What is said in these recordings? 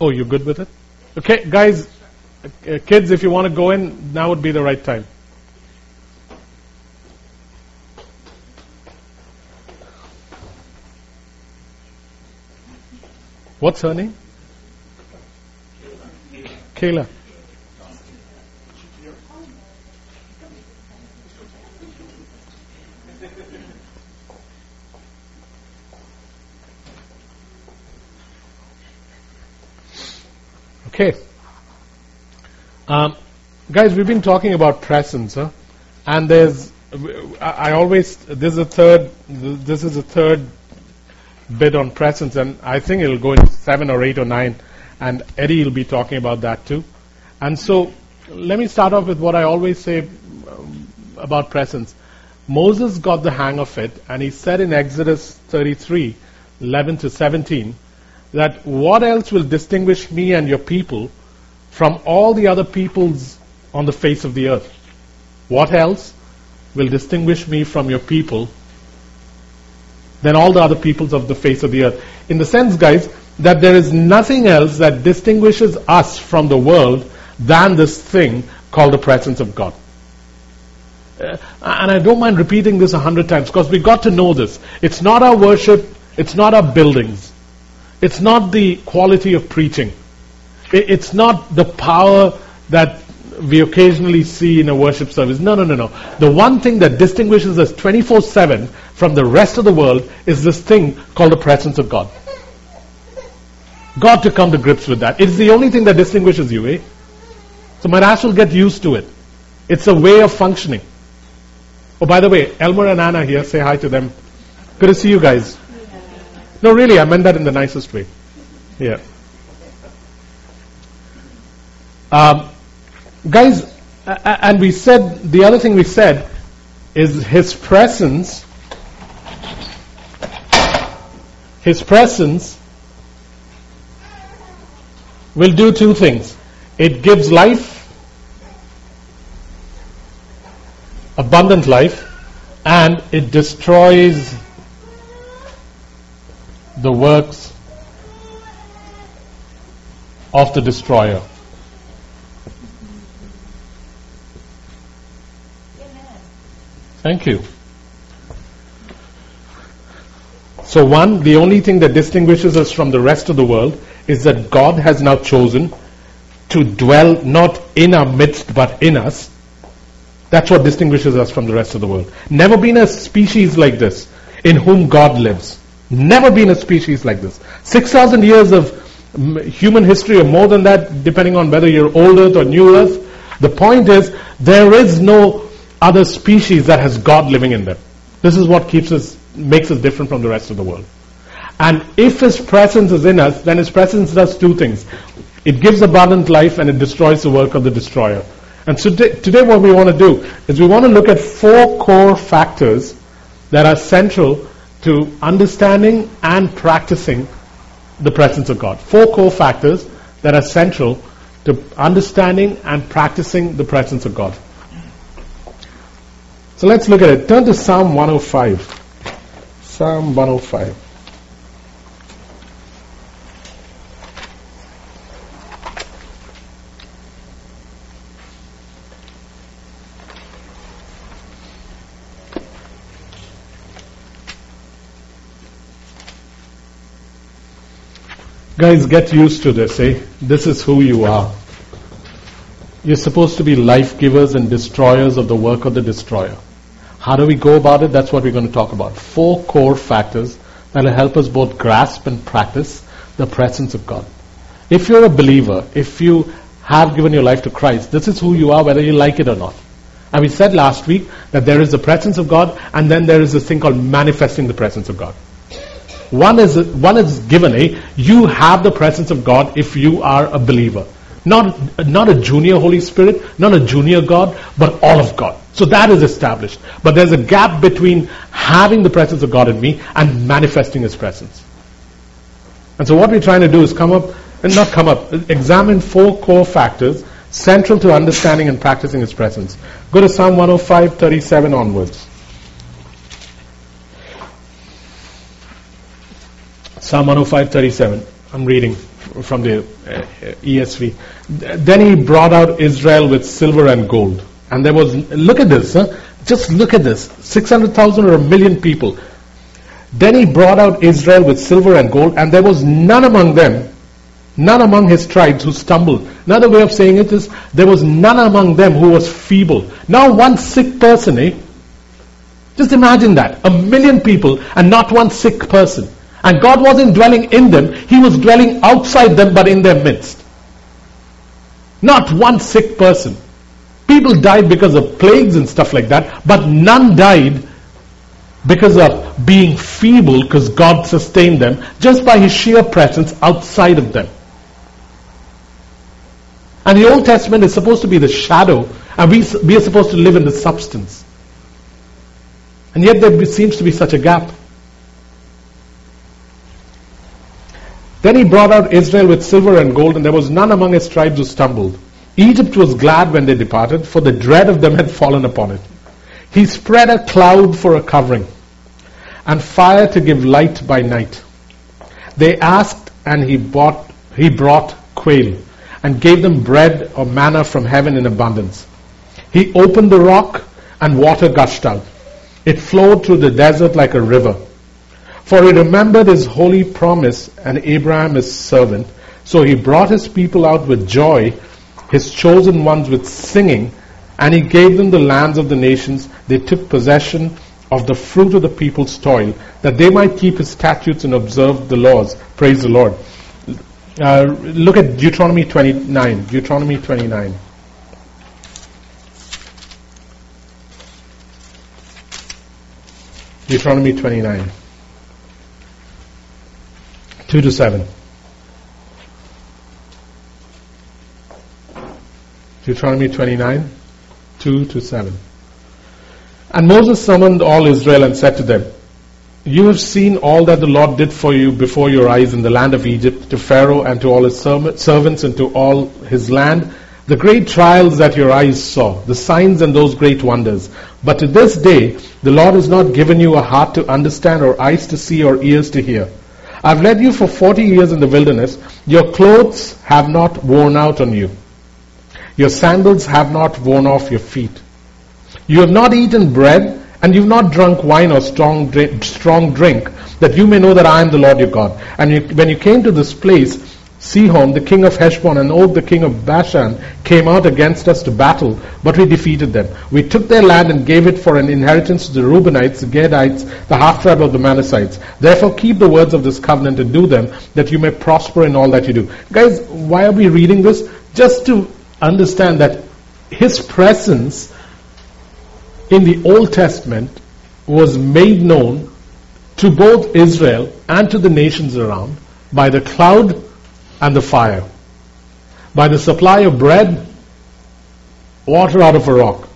Oh, you're good with it? Okay, guys, uh, kids, if you want to go in, now would be the right time. What's her name? Kayla. Okay. Um, guys, we've been talking about presence, huh? and there's, I always, this is a third, this is a third bit on presence, and I think it'll go in seven or eight or nine, and Eddie will be talking about that too. And so, let me start off with what I always say um, about presence. Moses got the hang of it, and he said in Exodus 33, 11 to 17, that what else will distinguish me and your people from all the other peoples on the face of the earth? What else will distinguish me from your people than all the other peoples of the face of the earth? In the sense, guys, that there is nothing else that distinguishes us from the world than this thing called the presence of God. Uh, and I don't mind repeating this a hundred times because we got to know this. It's not our worship, it's not our buildings, it's not the quality of preaching. It's not the power that we occasionally see in a worship service. No, no, no, no. The one thing that distinguishes us 24 7 from the rest of the world is this thing called the presence of God. Got to come to grips with that. It's the only thing that distinguishes you, eh? So my as will get used to it. It's a way of functioning. Oh, by the way, Elmer and Anna here, say hi to them. Good to see you guys. No, really, I meant that in the nicest way. Yeah. Um, guys, and we said, the other thing we said is his presence, his presence will do two things. It gives life, abundant life, and it destroys the works of the destroyer. Thank you. So, one, the only thing that distinguishes us from the rest of the world is that God has now chosen to dwell not in our midst but in us. That's what distinguishes us from the rest of the world. Never been a species like this in whom God lives. Never been a species like this. 6,000 years of human history or more than that, depending on whether you're old earth or new earth. The point is, there is no other species that has God living in them. This is what keeps us, makes us different from the rest of the world. And if His presence is in us, then His presence does two things. It gives abundant life and it destroys the work of the destroyer. And so today, today what we want to do is we want to look at four core factors that are central to understanding and practicing the presence of God. Four core factors that are central to understanding and practicing the presence of God. So let's look at it. Turn to Psalm 105. Psalm 105. Guys, get used to this, eh? This is who you are. You're supposed to be life givers and destroyers of the work of the destroyer. How do we go about it? That's what we're going to talk about. Four core factors that will help us both grasp and practice the presence of God. If you're a believer, if you have given your life to Christ, this is who you are, whether you like it or not. And we said last week that there is the presence of God, and then there is this thing called manifesting the presence of God. One is, one is given, eh? You have the presence of God if you are a believer. Not, not a junior Holy Spirit, not a junior God, but all of God. So that is established. But there's a gap between having the presence of God in me and manifesting His presence. And so what we're trying to do is come up, and not come up, examine four core factors central to understanding and practicing His presence. Go to Psalm 105, 37 onwards. Psalm 105:37. I'm reading. from the uh, ESV. Then he brought out Israel with silver and gold. And there was, look at this, huh? just look at this 600,000 or a million people. Then he brought out Israel with silver and gold, and there was none among them, none among his tribes who stumbled. Another way of saying it is, there was none among them who was feeble. Now, one sick person, eh? Just imagine that. A million people and not one sick person. And God wasn't dwelling in them, He was dwelling outside them but in their midst. Not one sick person. People died because of plagues and stuff like that, but none died because of being feeble because God sustained them just by His sheer presence outside of them. And the Old Testament is supposed to be the shadow, and we, we are supposed to live in the substance. And yet there seems to be such a gap. Then he brought out Israel with silver and gold, and there was none among his tribes who stumbled. Egypt was glad when they departed, for the dread of them had fallen upon it. He spread a cloud for a covering, and fire to give light by night. They asked, and he, bought, he brought quail, and gave them bread or manna from heaven in abundance. He opened the rock, and water gushed out. It flowed through the desert like a river. For he remembered his holy promise and Abraham his servant. So he brought his people out with joy, his chosen ones with singing, and he gave them the lands of the nations. They took possession of the fruit of the people's toil, that they might keep his statutes and observe the laws. Praise the Lord. Uh, look at Deuteronomy 29. Deuteronomy 29. Deuteronomy 29. 2 to 7. Deuteronomy 29, 2 to 7. And Moses summoned all Israel and said to them, You have seen all that the Lord did for you before your eyes in the land of Egypt, to Pharaoh and to all his servants and to all his land, the great trials that your eyes saw, the signs and those great wonders. But to this day, the Lord has not given you a heart to understand, or eyes to see, or ears to hear. I've led you for 40 years in the wilderness. Your clothes have not worn out on you. Your sandals have not worn off your feet. You have not eaten bread, and you've not drunk wine or strong drink, strong drink, that you may know that I am the Lord your God. And you, when you came to this place, Sihon, the king of Heshbon, and Og, the king of Bashan, came out against us to battle, but we defeated them. We took their land and gave it for an inheritance to the Reubenites, the Gadites, the half tribe of the Manassites. Therefore, keep the words of this covenant and do them, that you may prosper in all that you do. Guys, why are we reading this? Just to understand that his presence in the Old Testament was made known to both Israel and to the nations around by the cloud and the fire, by the supply of bread, water out of a rock,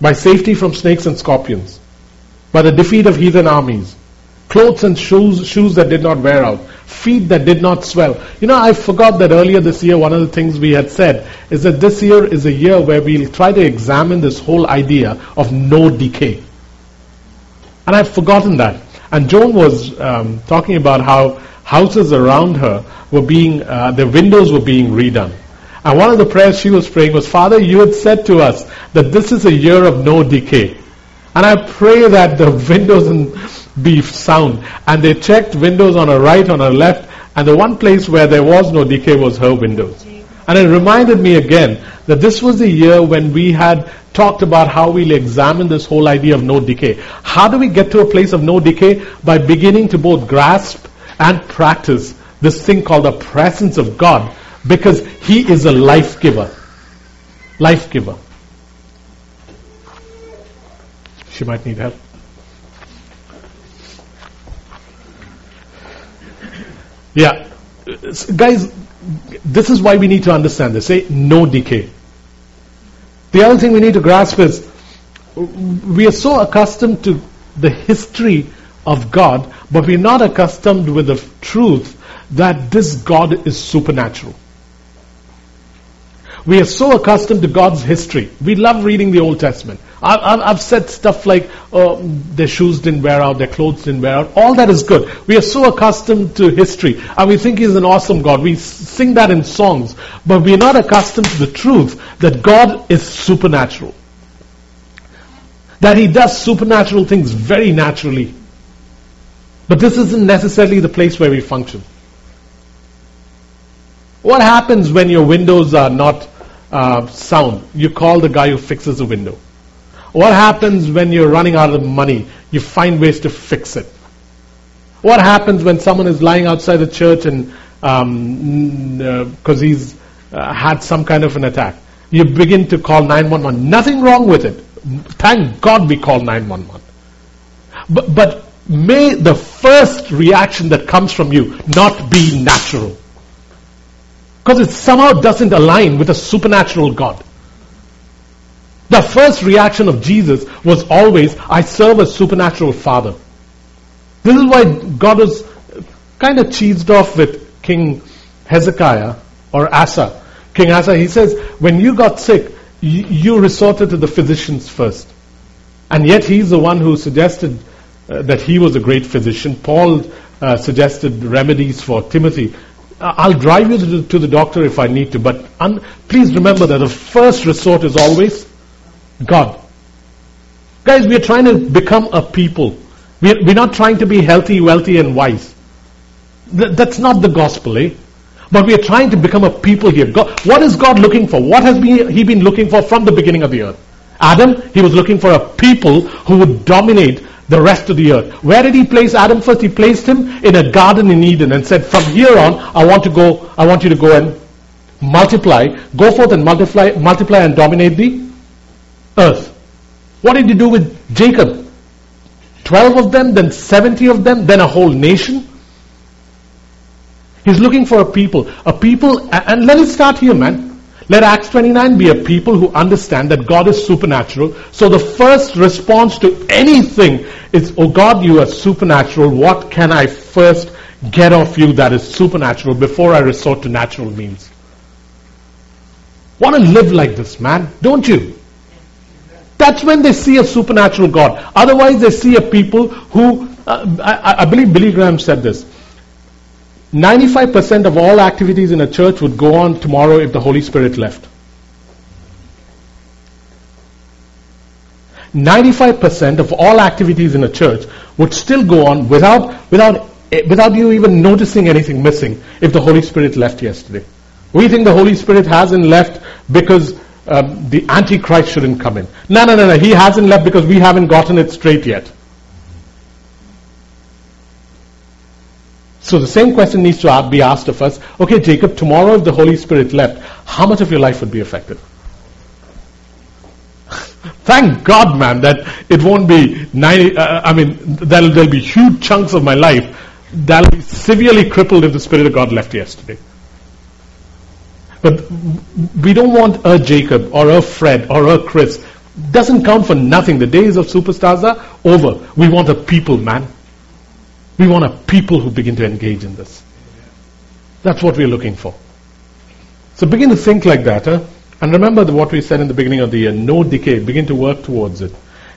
by safety from snakes and scorpions, by the defeat of heathen armies, clothes and shoes, shoes that did not wear out, feet that did not swell. You know, I forgot that earlier this year, one of the things we had said is that this year is a year where we'll try to examine this whole idea of no decay. And I've forgotten that. And Joan was um, talking about how houses around her were being, uh, the windows were being redone. And one of the prayers she was praying was, Father, you had said to us that this is a year of no decay. And I pray that the windows be sound. And they checked windows on her right, on her left, and the one place where there was no decay was her windows. And it reminded me again that this was the year when we had talked about how we'll examine this whole idea of no decay. How do we get to a place of no decay? By beginning to both grasp and practice this thing called the presence of God because He is a life giver. Life giver. She might need help. Yeah. Guys, this is why we need to understand this. Say no decay. The other thing we need to grasp is we are so accustomed to the history of God, but we're not accustomed with the truth that this God is supernatural. We are so accustomed to God's history. We love reading the Old Testament. I've, I've said stuff like, oh, their shoes didn't wear out, their clothes didn't wear out. All that is good. We are so accustomed to history, and we think He's an awesome God. We sing that in songs, but we are not accustomed to the truth that God is supernatural. That He does supernatural things very naturally. But this isn't necessarily the place where we function. What happens when your windows are not uh, sound? You call the guy who fixes the window. What happens when you're running out of money? You find ways to fix it. What happens when someone is lying outside the church and because um, uh, he's uh, had some kind of an attack? You begin to call 911. Nothing wrong with it. Thank God we call 911. But, but may the first reaction that comes from you not be natural. Because it somehow doesn't align with a supernatural God. The first reaction of Jesus was always, I serve a supernatural Father. This is why God was kind of cheesed off with King Hezekiah or Asa. King Asa, he says, when you got sick, you, resorted to the physicians first. And yet he's the one who suggested uh, that he was a great physician. Paul uh, suggested remedies for Timothy. I'll drive you to the, doctor if I need to, but un- please remember that the first resort is always God. Guys, we are trying to become a people. We're, we're not trying to be healthy, wealthy, and wise. Th- that's not the gospel, eh? But we are trying to become a people here. God, what is God looking for? What has He been looking for from the beginning of the earth? Adam, He was looking for a people who would dominate the rest of the earth. Where did he place Adam first? He placed him in a garden in Eden and said, from here on, I want to go, I want you to go and multiply, go forth and multiply, multiply and dominate the earth. What did he do with Jacob? 12 of them, then 70 of them, then a whole nation. He's looking for a people. A people, and let it start here, man. Let Acts 29 be a people who understand that God is supernatural. So the first response to anything is, Oh God, you are supernatural. What can I first get off you that is supernatural before I resort to natural means? Want to live like this, man, don't you? That's when they see a supernatural God. Otherwise, they see a people who, uh, I, I believe Billy Graham said this. 95% of all activities in a church would go on tomorrow if the Holy Spirit left. 95% of all activities in a church would still go on without, without, without you even noticing anything missing if the Holy Spirit left yesterday. We think the Holy Spirit hasn't left because um, the Antichrist shouldn't come in. No, no, no, no. He hasn't left because we haven't gotten it straight yet. So the same question needs to be asked of us. Okay, Jacob, tomorrow if the Holy Spirit left, how much of your life would be affected? Thank God, man, that it won't be 90, uh, I mean, there'll, there'll be huge chunks of my life that'll be severely crippled if the Spirit of God left yesterday. But we don't want a Jacob or a Fred or a Chris. Doesn't count for nothing. The days of superstars are over. We want a people, man. We want a people who begin to engage in this. That's what we're looking for. So begin to think like that. Huh? And remember what we said in the beginning of the year no decay. Begin to work towards it.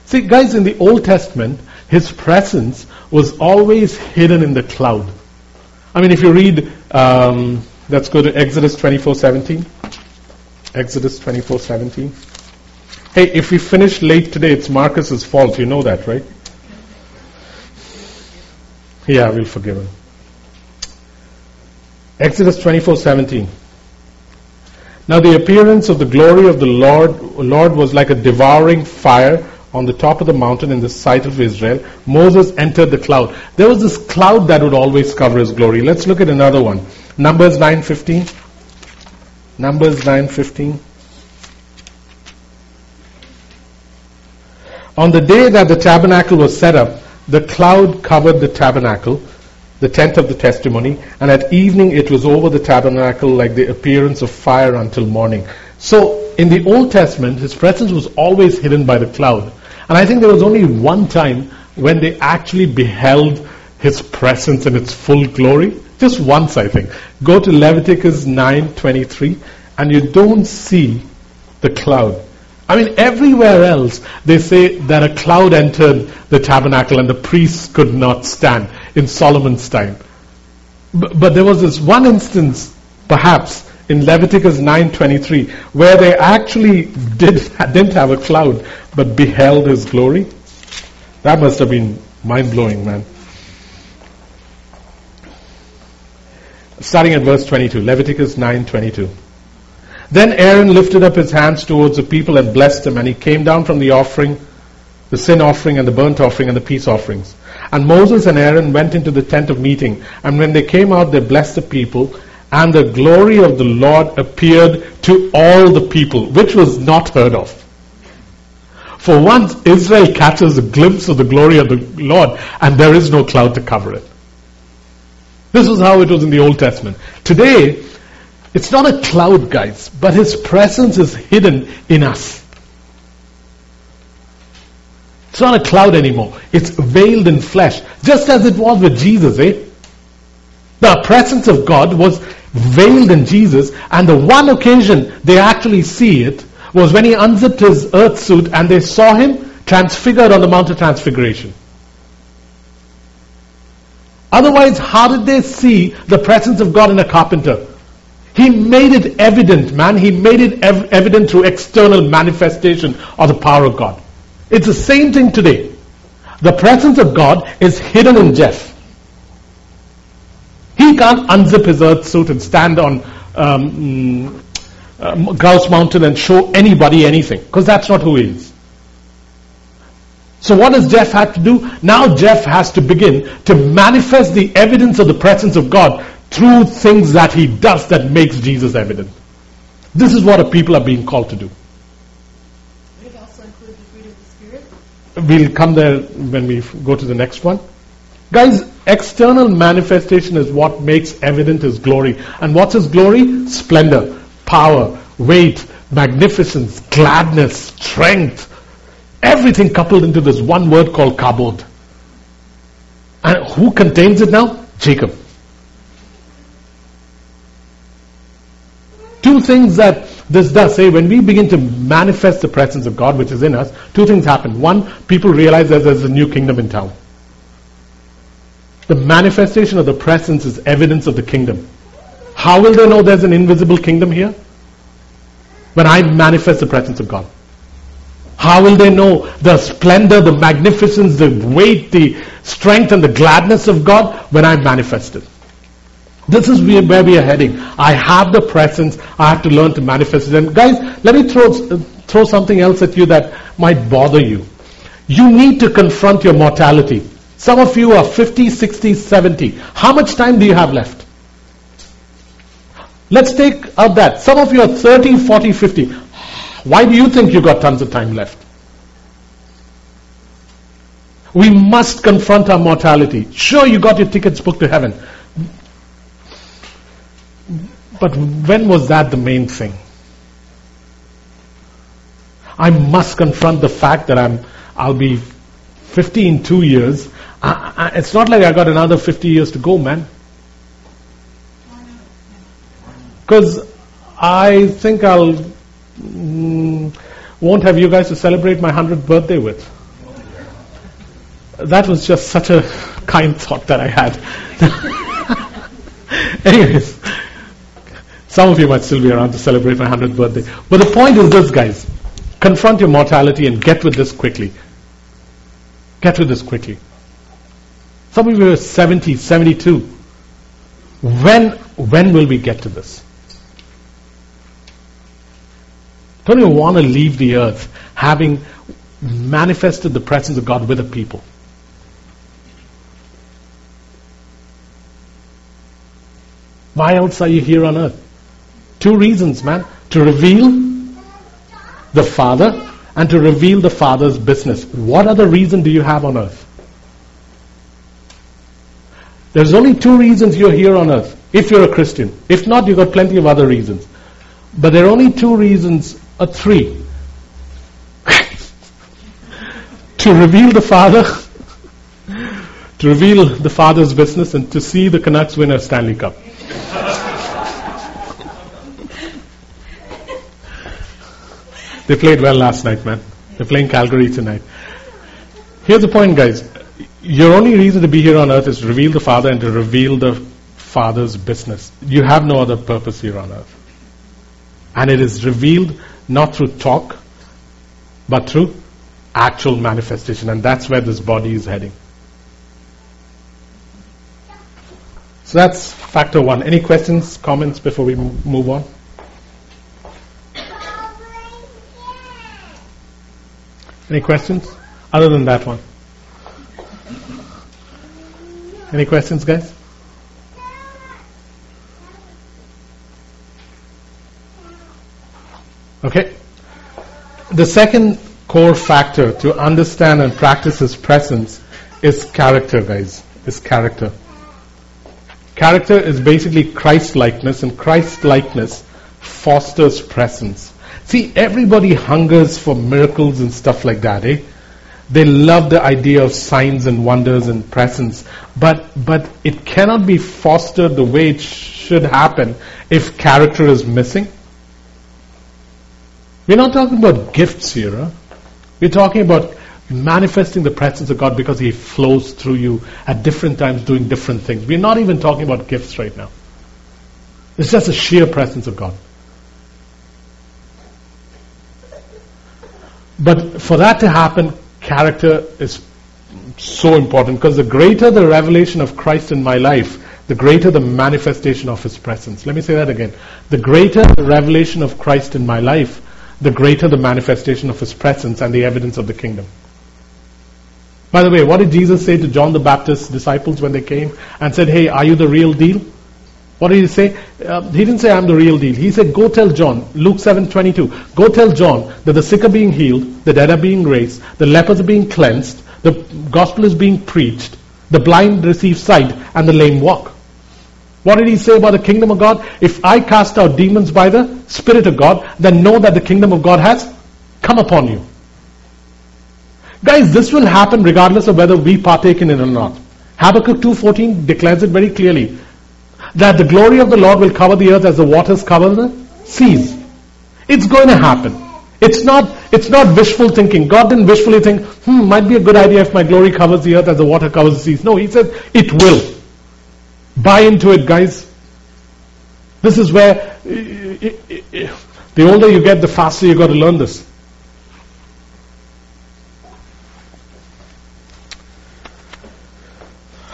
See, guys, in the Old Testament, his presence was always hidden in the cloud. I mean, if you read, um, let's go to Exodus 24:17. Exodus 24:17. Hey, if we finish late today, it's Marcus's fault. You know that, right? Yeah, we'll forgive him. Exodus 24:17. Now the appearance of the glory of the Lord, Lord was like a devouring fire on the top of the mountain in the sight of Israel. Moses entered the cloud. There was this cloud that would always cover his glory. Let's look at another one. Numbers 9:15. Numbers 9:15. On the day that the tabernacle was set up, the cloud covered the tabernacle, the tent of the testimony, and at evening it was over the tabernacle like the appearance of fire until morning. So in the Old Testament, his presence was always hidden by the cloud. And I think there was only one time when they actually beheld his presence in its full glory. Just once, I think. Go to Leviticus 9:23, and you don't see the cloud. I mean, everywhere else, they say that a cloud entered the tabernacle and the priests could not stand in Solomon's time. But, but there was this one instance, perhaps, in Leviticus 9:23, where they actually did, didn't have a cloud, but beheld his glory. That must have been mind-blowing, man. Starting at verse 22, Leviticus 9:22. Then Aaron lifted up his hands towards the people and blessed them, and he came down from the offering, the sin offering and the burnt offering and the peace offerings. And Moses and Aaron went into the tent of meeting, and when they came out, they blessed the people, and the glory of the Lord appeared to all the people, which was not heard of. For once Israel catches a glimpse of the glory of the Lord, and there is no cloud to cover it. This was how it was in the Old Testament. Today, it's not a cloud, guys, but His presence is hidden in us. It's not a cloud anymore. It's veiled in flesh, just as it was with Jesus, eh? The presence of God was veiled in Jesus, and the one occasion they actually see it was when he unzipped his earth suit and they saw him transfigured on the Mount of Transfiguration. Otherwise, how did they see the presence of God in a carpenter? He made it evident, man. He made it ev- evident through external manifestation of the power of God. It's the same thing today. The presence of God is hidden in Jeff. He can't unzip his earth suit and stand on um, um, Grouse Mountain and show anybody anything, because that's not who he is. So what does Jeff have to do? Now Jeff has to begin to manifest the evidence of the presence of God through things that he does that makes Jesus evident. This is what a people are being called to do. Would it also include the fruit of the Spirit? We'll come there when we go to the next one. Guys, external manifestation is what makes evident his glory. And what's his glory? Splendor, power, weight, magnificence, gladness, strength. Everything coupled into this one word called kabod. And who contains it now? Jacob. Two things that this does say when we begin to manifest the presence of God which is in us, two things happen. One, people realize that there's a new kingdom in town. The manifestation of the presence is evidence of the kingdom. How will they know there's an invisible kingdom here? When I manifest the presence of God. How will they know the splendor, the magnificence, the weight, the strength, and the gladness of God when I manifest it? This is where we are heading. I have the presence. I have to learn to manifest it. And guys, let me throw, uh, throw something else at you that might bother you. You need to confront your mortality. Some of you are 50, 60, 70. How much time do you have left? Let's take out that. Some of you are 30, 40, 50. Why do you think you got tons of time left? We must confront our mortality. Sure, you got your tickets booked to heaven. But when was that the main thing? I must confront the fact that I'm, I'll be 50 in two years. I, I, it's not like I got another 50 years to go, man. Because I think I'll mm, won't have you guys to celebrate my 100th birthday with. That was just such a kind thought that I had. Anyways, some of you might still be around to celebrate my 100th birthday. But the point is this, guys. Confront your mortality and get with this quickly. Get with this quickly. Some of you are 70, 72. When, when will we get to this? Don't you want to leave the earth having manifested the presence of God with the people? Why else are you here on earth? Two reasons, man. To reveal the Father and to reveal the Father's business. What other reason do you have on earth? There's only two reasons you're here on earth, if you're a Christian. If not, you've got plenty of other reasons. But there are only two reasons, or three. to reveal the Father, to reveal the Father's business, and to see the Canucks win a Stanley Cup. They played well last night, man. They're playing Calgary tonight. Here's the point, guys. Your only reason to be here on earth is to reveal the Father and to reveal the Father's business. You have no other purpose here on earth. And it is revealed not through talk, but through actual manifestation. And that's where this body is heading. So that's factor one. Any questions, comments before we move on? Any questions other than that one? Any questions, guys? Okay. The second core factor to understand and practice His presence is character, guys. Is character. Character is basically Christ likeness, and Christ likeness fosters presence. See, everybody hungers for miracles and stuff like that, eh? They love the idea of signs and wonders and presence, but but it cannot be fostered the way it should happen if character is missing. We're not talking about gifts here. Huh? We're talking about manifesting the presence of God because He flows through you at different times doing different things. We're not even talking about gifts right now. It's just the sheer presence of God. But for that to happen, character is so important because the greater the revelation of Christ in my life, the greater the manifestation of His presence. Let me say that again. The greater the revelation of Christ in my life, the greater the manifestation of His presence and the evidence of the kingdom. By the way, what did Jesus say to John the Baptist's disciples when they came and said, Hey, are you the real deal? What did he say? Uh, he didn't say, I'm the real deal. He said, Go tell John, Luke 7 22, go tell John that the sick are being healed, the dead are being raised, the lepers are being cleansed, the gospel is being preached, the blind receive sight, and the lame walk. What did he say about the kingdom of God? If I cast out demons by the Spirit of God, then know that the kingdom of God has come upon you. Guys, this will happen regardless of whether we partake in it or not. Habakkuk 2.14 declares it very clearly that the glory of the Lord will cover the earth as the waters cover the seas. It's going to happen. It's not, it's not wishful thinking. God didn't wishfully think, hmm, might be a good idea if my glory covers the earth as the water covers the seas. No, He said, it will. Buy into it, guys. This is where, eh, eh, eh, the older you get, the faster you got to learn this.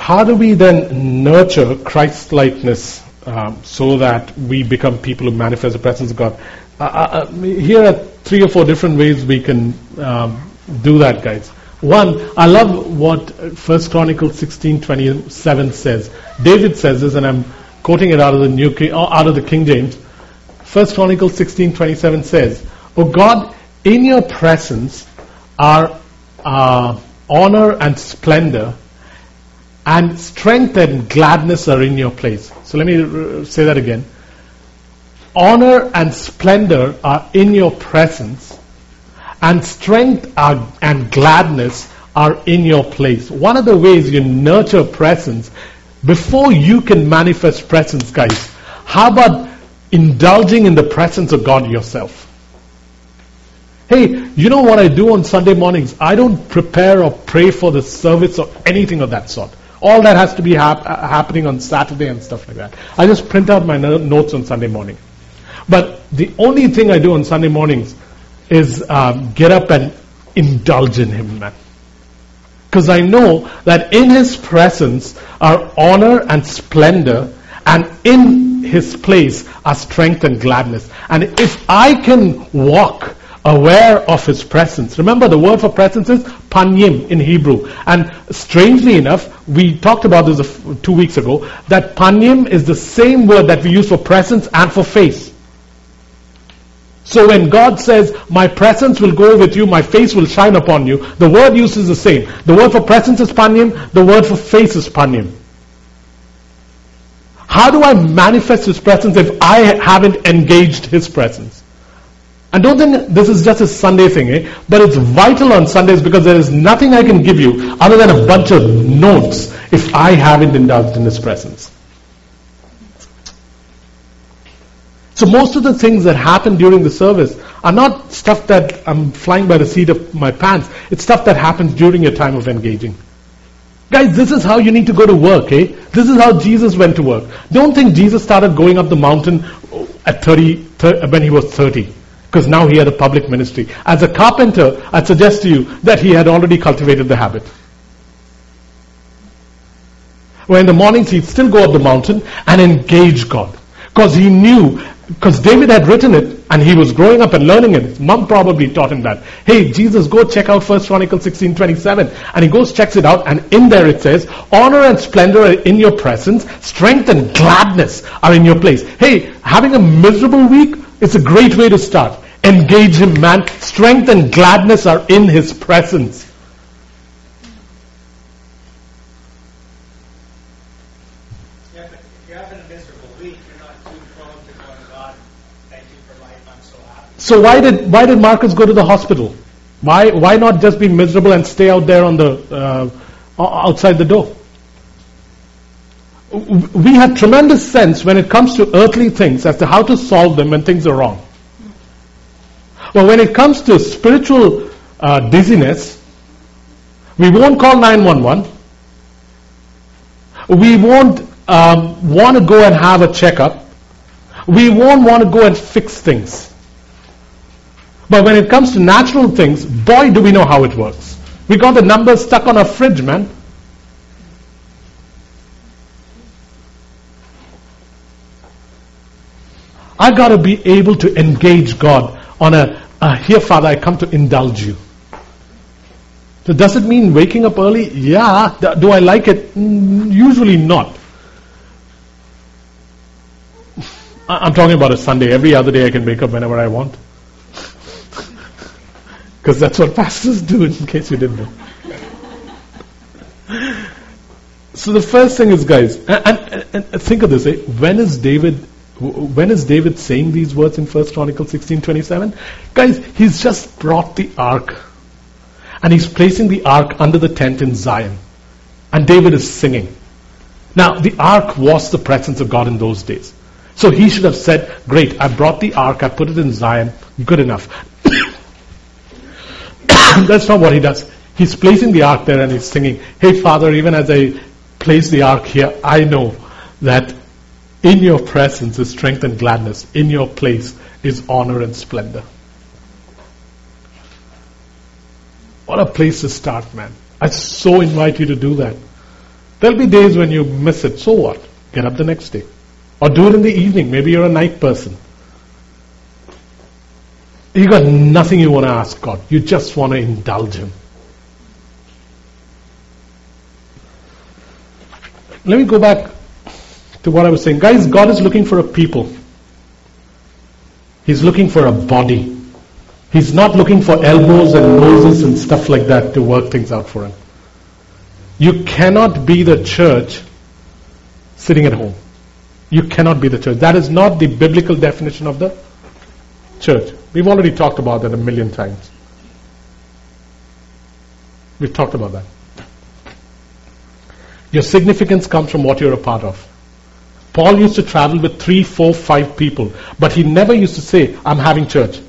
How do we then nurture Christ likeness um, so that we become people who manifest the presence of God? Uh, uh, uh here are three or four different ways we can um, do that, guys. One, I love what First Chronicles 16:27 says. David says this, and I'm quoting it out of the New King, uh, out of the King James. First Chronicles 16:27 says, "O God, in your presence are uh, honor and splendor, and strength and gladness are in your place. So let me uh, say that again. Honor and splendor are in your presence, and strength and gladness are in your place. One of the ways you nurture presence before you can manifest presence, guys, how about indulging in the presence of God yourself? Hey, you know what I do on Sunday mornings? I don't prepare or pray for the service or anything of that sort. All that has to be hap- uh, happening on Saturday and stuff like that. I just print out my notes on Sunday morning. But the only thing I do on Sunday mornings is um, get up and indulge in Him, man. Because I know that in His presence are honor and splendor, and in His place are strength and gladness. And if I can walk aware of his presence. Remember, the word for presence is panyim in Hebrew. And strangely enough, we talked about this two weeks ago, that panyim is the same word that we use for presence and for face. So when God says, my presence will go with you, my face will shine upon you, the word used is the same. The word for presence is panyim, the word for face is panyim. How do I manifest His presence if I haven't engaged His presence? And don't think this is just a Sunday thing, eh? but it's vital on Sundays because there is nothing I can give you other than a bunch of notes if I haven't indulged in His presence. So most of the things that happen during the service are not stuff that I'm flying by the seat of my pants. It's stuff that happens during your time of engaging. Guys, this is how you need to go to work, eh? This is how Jesus went to work. Don't think Jesus started going up the mountain at 30, thir- when he was 30. Because now he had a public ministry. As a carpenter, I'd suggest to you that he had already cultivated the habit. Where in the mornings he'd still go up the mountain and engage God. Because he knew, because David had written it and he was growing up and learning it. His mom probably taught him that. Hey, Jesus, go check out 1 Chronicles 16, 27. And he goes, checks it out, and in there it says, honor and splendor are in your presence, strength and gladness are in your place. Hey, having a miserable week, it's a great way to start. Engage him, man. Strength and gladness are in his presence. Yeah, but if you're having a miserable week, you're not too prone to going, God, thank you for life, I'm so happy. So why did why did Marcus go to the hospital? Why why not just be miserable and stay out there on the uh, outside the door? We have tremendous sense when it comes to earthly things as to how to solve them when things are wrong. But when it comes to spiritual uh, dizziness, we won't call 911. We won't um, want to go and have a checkup. We won't want to go and fix things. But when it comes to natural things, boy, do we know how it works. We got the numbers stuck on our fridge, man. I got to be able to engage God on a, uh, here, Father, I come to indulge you. So does it mean waking up early? Yeah. Do I like it? Mm, Usually not. I'm talking about a Sunday. Every other day I can wake up whenever I want. Because that's what pastors do, in case you didn't know. So the first thing is, guys, and, and, and think of this: eh? when is David? When is David saying these words in First Chronicles 16:27? Guys, he's just brought the ark, and he's placing the ark under the tent in Zion, and David is singing. Now, the ark was the presence of God in those days. So he should have said, Great, I brought the ark, I put it in Zion, good enough. That's not what he does. He's placing the ark there and he's singing, Hey Father, even as I place the ark here, I know that in your presence is strength and gladness. In your place is honor and splendor. What a place to start, man. I so invite you to do that. There'll be days when you miss it. So what? Get up the next day. Or do it in the evening. Maybe you're a night person. You got nothing you want to ask God. You just want to indulge Him. Let me go back to what I was saying. Guys, God is looking for a people. He's looking for a body. He's not looking for elbows and noses and stuff like that to work things out for Him. You cannot be the church sitting at home. You cannot be the church. That is not the biblical definition of the church. We've already talked about that a million times. We've talked about that. Your significance comes from what you're a part of. Paul used to travel with three, four, five people, but he never used to say, I'm having church.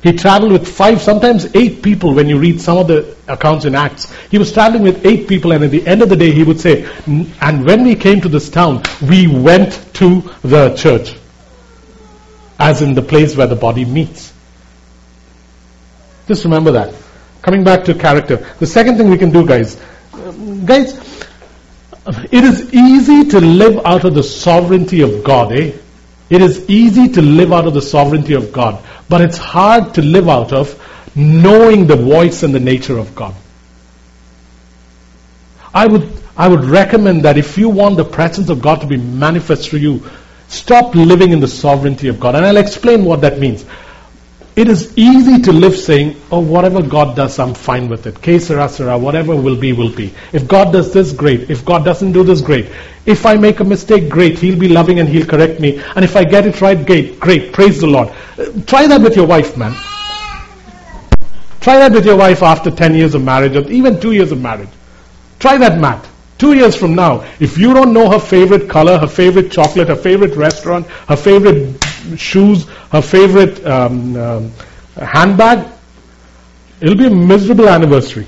He traveled with five, sometimes eight people when you read some of the accounts in Acts. He was traveling with eight people, and at the end of the day, he would say, And when we came to this town, we went to the church, as in the place where the body meets. Just remember that. Coming back to character. The second thing we can do, guys, um, guys, it is easy to live out of the sovereignty of God, eh? It is easy to live out of the sovereignty of God, but it's hard to live out of knowing the voice and the nature of God. I would, I would recommend that if you want the presence of God to be manifest through you, stop living in the sovereignty of God. And I'll explain what that means. It is easy to live saying, oh, whatever God does, I'm fine with it. Que sera, sera, whatever will be, will be. If God does this, great. If God doesn't do this, great. If I make a mistake, great. He'll be loving and he'll correct me. And if I get it right, great. Great. Praise the Lord. Uh, Try that with your wife, man. Try that with your wife after 10 years of marriage or even 2 years of marriage. Try that, Matt. Two years from now, if you don't know her favorite color, her favorite chocolate, her favorite restaurant, her favorite shoes, her favorite um, um, handbag, it'll be a miserable anniversary.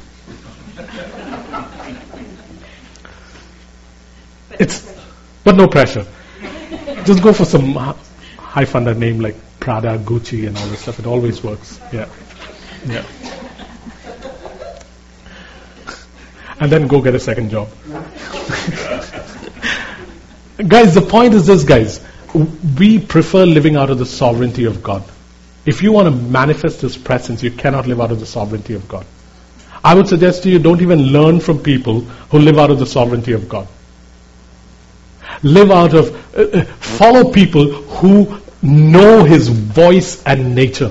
It's, but no pressure. Just go for some high funded name like Prada, Gucci, and all this stuff. It always works. Yeah. Yeah. And then go get a second job. guys, the point is this, guys. We prefer living out of the sovereignty of God. If you want to manifest His presence, you cannot live out of the sovereignty of God. I would suggest to you don't even learn from people who live out of the sovereignty of God. Live out of, uh, uh follow people who know His voice and nature.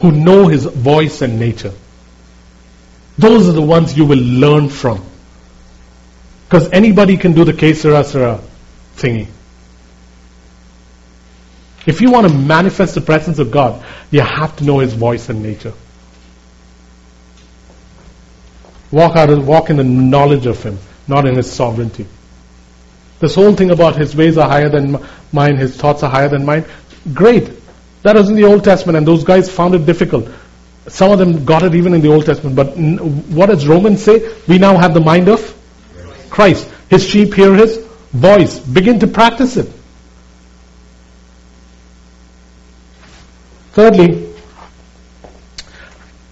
Who know His voice and nature. Those are the ones you will learn from. Because anybody can do the que sera sera thingy. If you want to manifest the presence of God, you have to know His voice and nature. Walk out and walk in the knowledge of Him, not in His sovereignty. This whole thing about His ways are higher than mine, His thoughts are higher than mine. Great. That was in the Old Testament, and those guys found it difficult. Some of them got it even in the Old Testament. But what does Romans say? We now have the mind of Christ. His sheep hear his voice. Begin to practice it. Thirdly,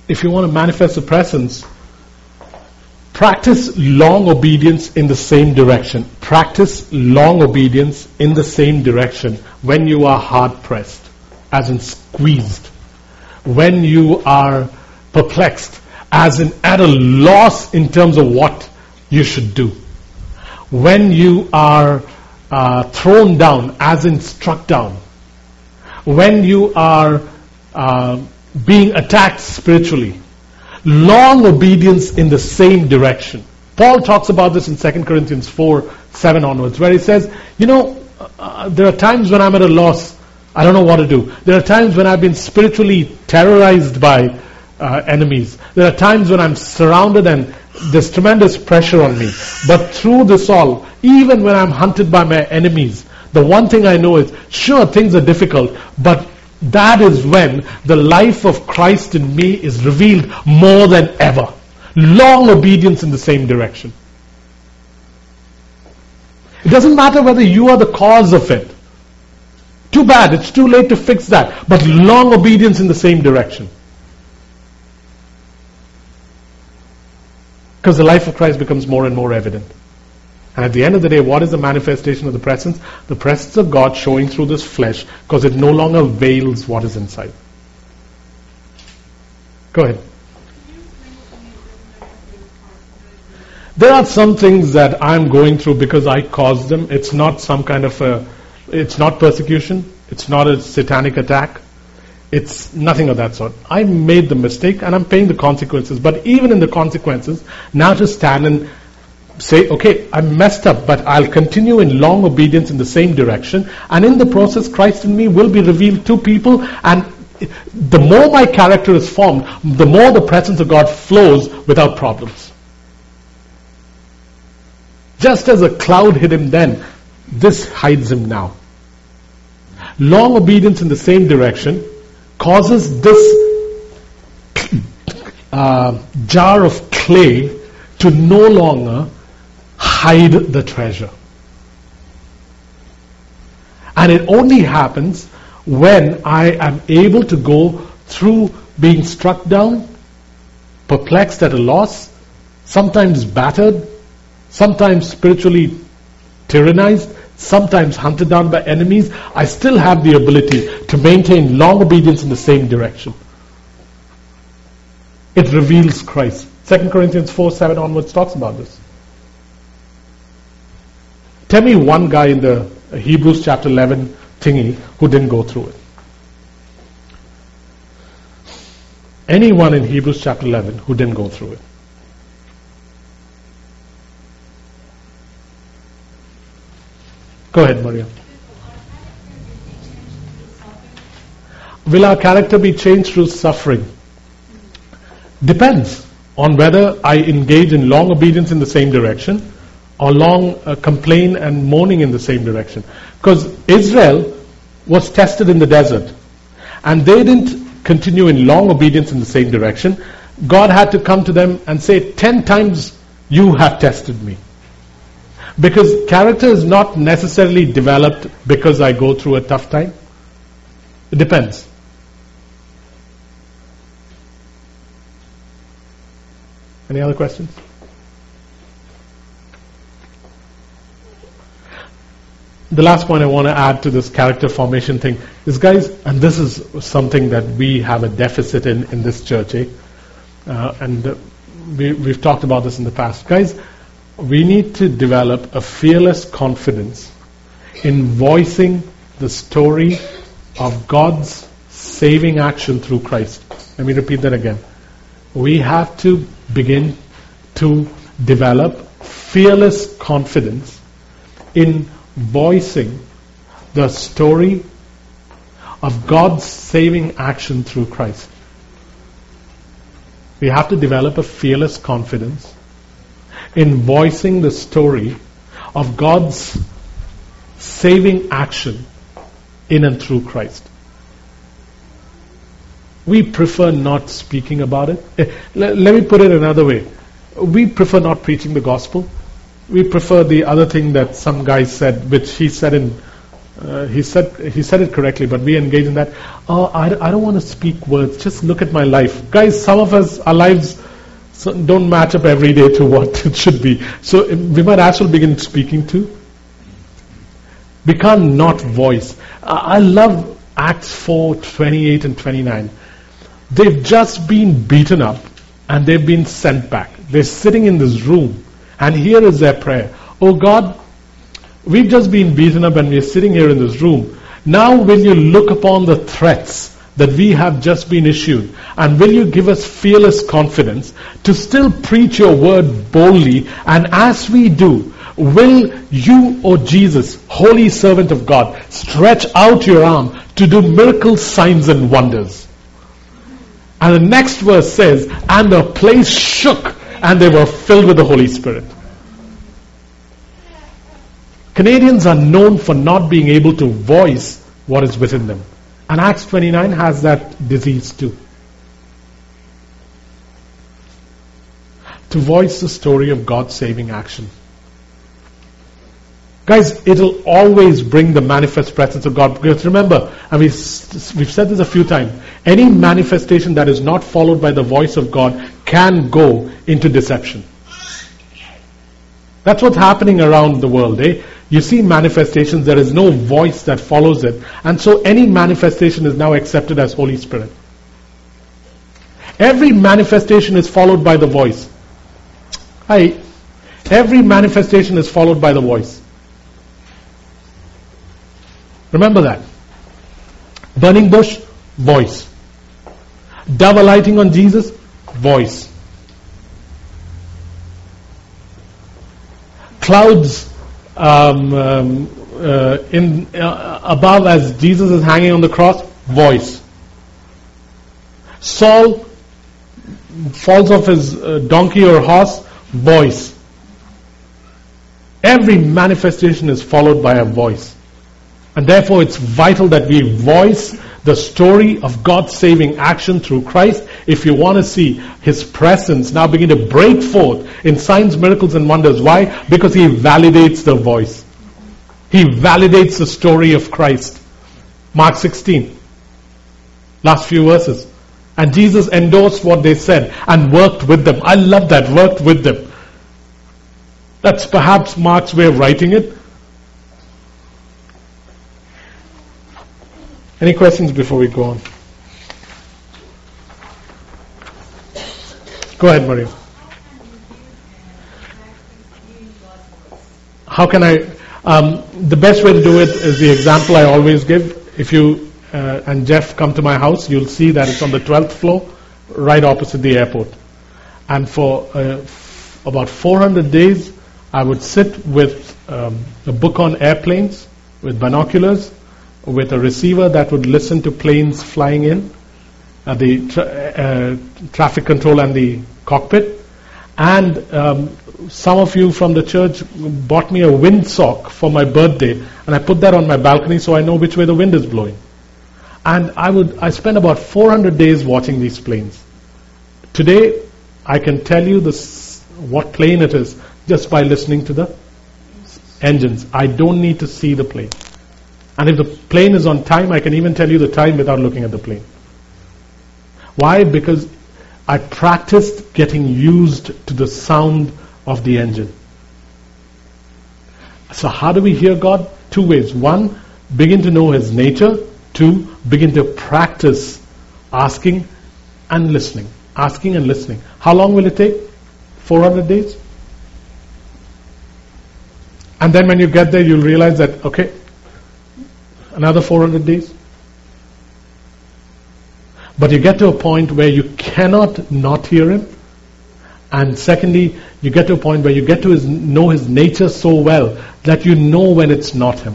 if you want to manifest the presence, practice long obedience in the same direction. Practice long obedience in the same direction when you are hard pressed, as in squeezed. When you are perplexed, as in at a loss in terms of what you should do when you are uh, thrown down, as in struck down, when you are uh, being attacked spiritually, long obedience in the same direction. Paul talks about this in 2 Corinthians 4 7 onwards, where he says, You know, uh, there are times when I'm at a loss. I don't know what to do. There are times when I've been spiritually terrorized by uh, enemies. There are times when I'm surrounded and there's tremendous pressure on me. But through this all, even when I'm hunted by my enemies, the one thing I know is, sure, things are difficult, but that is when the life of Christ in me is revealed more than ever. Long obedience in the same direction. It doesn't matter whether you are the cause of it. Too bad, it's too late to fix that. But long obedience in the same direction. Because the life of Christ becomes more and more evident. And at the end of the day, what is the manifestation of the presence? The presence of God showing through this flesh because it no longer veils what is inside. Go ahead. There are some things that I'm going through because I caused them. It's not some kind of a, it's not persecution. It's not a satanic attack. It's nothing of that sort. I made the mistake and I'm paying the consequences. But even in the consequences, now to stand and say, okay, I messed up, but I'll continue in long obedience in the same direction. And in the process, Christ in me will be revealed to people. And the more my character is formed, the more the presence of God flows without problems. Just as a cloud hid him then, this hides him now. Long obedience in the same direction causes this uh, jar of clay to no longer hide the treasure. And it only happens when I am able to go through being struck down, perplexed at a loss, sometimes battered, sometimes spiritually tyrannized, sometimes hunted down by enemies, I still have the ability to maintain long obedience in the same direction. It reveals Christ. 2 Corinthians 4 7 onwards talks about this. Tell me one guy in the Hebrews chapter 11 thingy who didn't go through it. Anyone in Hebrews chapter 11 who didn't go through it. Go ahead, Maria. Will our character be changed through suffering? Depends on whether I engage in long obedience in the same direction along uh, complain and moaning in the same direction. Because Israel was tested in the desert and they didn't continue in long obedience in the same direction. God had to come to them and say, Ten times you have tested me. Because character is not necessarily developed because I go through a tough time. It depends. Any other questions? The last point I want to add to this character formation thing is, guys, and this is something that we have a deficit in in this church, eh? Uh, and uh, we, we've talked about this in the past. Guys, we need to develop a fearless confidence in voicing the story of God's saving action through Christ. Let me repeat that again. We have to begin to develop fearless confidence in voicing the story of God's saving action through Christ. We have to develop a fearless confidence in voicing the story of God's saving action in and through Christ. We prefer not speaking about it. Eh, Let, me put it another way. We prefer not preaching the gospel. We prefer the other thing that some guy said, which he said in uh, he said he said it correctly, but we engage in that. Oh, I, I don't want to speak words. Just look at my life, guys. Some of us, our lives so don't match up every day to what it should be. So we might as well begin speaking to. We can't not voice. I love Acts 4, 28 and 29. They've just been beaten up and they've been sent back. They're sitting in this room and here is their prayer. Oh God, we've just been beaten up and we're sitting here in this room. Now will you look upon the threats that we have just been issued and will you give us fearless confidence to still preach your word boldly and as we do, will you, O Jesus, holy servant of God, stretch out your arm to do miracles, signs and wonders? And the next verse says, and the place shook and they were filled with the Holy Spirit. Canadians are known for not being able to voice what is within them. And Acts 29 has that disease too. To voice the story of God's saving action. Guys, it'll always bring the manifest presence of God. Because remember, and we've, we've said this a few times, any manifestation that is not followed by the voice of God can go into deception. That's what's happening around the world. Eh? You see manifestations, there is no voice that follows it. And so any manifestation is now accepted as Holy Spirit. Every manifestation is followed by the voice. Hi. Every manifestation is followed by the voice. Remember that. Burning bush, voice. Dove alighting on Jesus, voice. Clouds um, um, uh, in uh, above as Jesus is hanging on the cross, voice. Saul falls off his uh, donkey or horse, voice. Every manifestation is followed by a voice. And therefore, it's vital that we voice the story of God's saving action through Christ if you want to see His presence now begin to break forth in signs, miracles, and wonders. Why? Because He validates the voice. He validates the story of Christ. Mark 16. Last few verses. And Jesus endorsed what they said and worked with them. I love that, worked with them. That's perhaps Mark's way of writing it. Any questions before we go on? Go ahead, Maria. How can I? Um, the best way to do it is the example I always give. If you uh, and Jeff come to my house, you'll see that it's on the 12th floor, right opposite the airport. And for uh, f- about 400 days, I would sit with um, a book on airplanes, with binoculars, with a receiver that would listen to planes flying in, uh, the tra- uh, traffic control and the cockpit, And um, some of you from the church bought me a windsock for my birthday, and I put that on my balcony so I know which way the wind is blowing. And I would I spent about 400 days watching these planes. Today, I can tell you this, what plane it is just by listening to the engines. I don't need to see the plane. And if the plane is on time, I can even tell you the time without looking at the plane. Why? Because I practiced getting used to the sound of the engine. So how do we hear God? Two ways. One, begin to know His nature. Two, begin to practice asking and listening. Asking and listening. How long will it take? 400 days? And then when you get there, you'll realize that, okay, another 400 days. But you get to a point where you cannot not hear him. And secondly, you get to a point where you get to his, know his nature so well that you know when it's not him.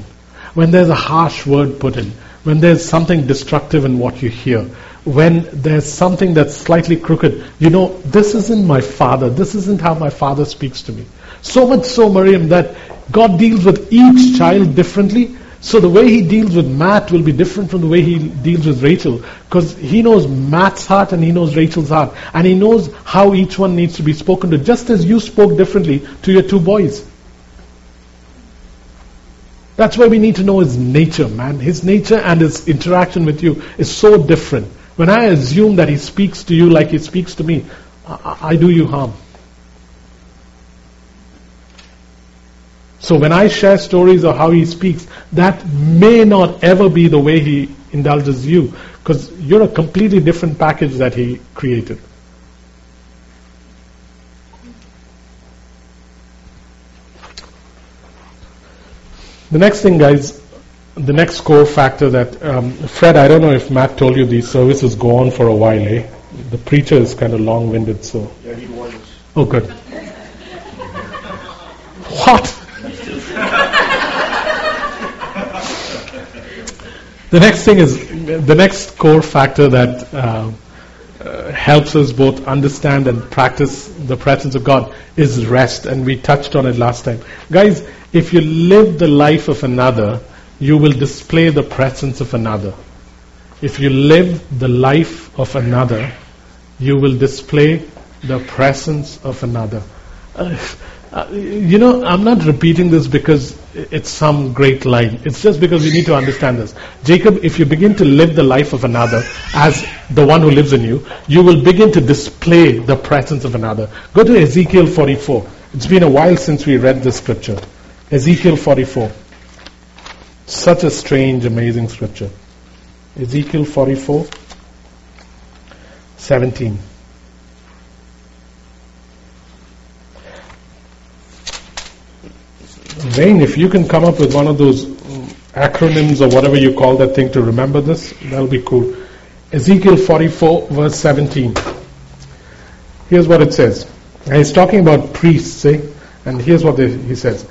When there's a harsh word put in, when there's something destructive in what you hear, when there's something that's slightly crooked, you know, this isn't my father. This isn't how my father speaks to me. So much so, Miriam, that God deals with each child differently. So the way he deals with Matt will be different from the way he deals with Rachel. Because he knows Matt's heart and he knows Rachel's heart. And he knows how each one needs to be spoken to, just as you spoke differently to your two boys. That's why we need to know his nature, man. His nature and his interaction with you is so different. When I assume that he speaks to you like he speaks to me, I, I do you harm. So when I share stories of how he speaks, that may not ever be the way he indulges you, because you're a completely different package that he created. The next thing, guys, the next core factor that um, Fred, I don't know if Matt told you these services go on for a while, eh? The preacher is kind of long-winded, so. Yeah, he. Oh, good. What? The next thing is the next core factor that uh, uh, helps us both understand and practice the presence of God is rest, and we touched on it last time. Guys, if you live the life of another, you will display the presence of another. If you live the life of another, you will display the presence of another. You know, I'm not repeating this because it's some great line. It's just because you need to understand this. Jacob, if you begin to live the life of another as the one who lives in you, you will begin to display the presence of another. Go to Ezekiel 44. It's been a while since we read this scripture. Ezekiel 44. Such a strange, amazing scripture. Ezekiel 44, 17. Wayne, if you can come up with one of those acronyms or whatever you call that thing to remember this, that'll be cool. Ezekiel 44, verse 17. Here's what it says. And he's talking about priests, eh? And here's what they, he says.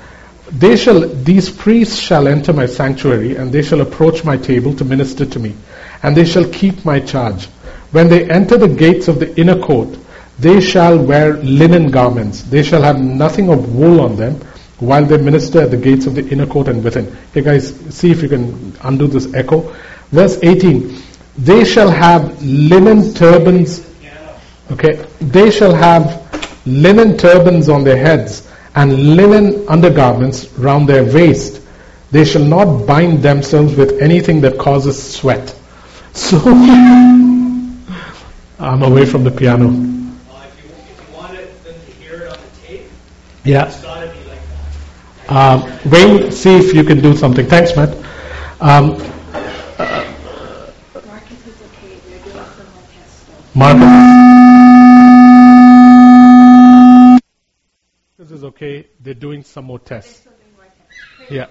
They shall, these priests shall enter my sanctuary, and they shall approach my table to minister to me, and they shall keep my charge. When they enter the gates of the inner court, they shall wear linen garments. They shall have nothing of wool on them, while they minister at the gates of the inner court and within. Hey guys, see if you can undo this echo. Verse 18. They shall have linen turbans. Okay. They shall have linen turbans on their heads and linen undergarments round their waist. They shall not bind themselves with anything that causes sweat. So, I'm away from the piano. Uh, if, you, if you wanted them to hear it on the tape, Yeah. it's got to be like that. Um, Wayne, see if you can do something. Thanks, Matt. Um, Marcus is okay. They're doing some more tests though. Marcus. This is okay. They're doing some more tests. Yeah.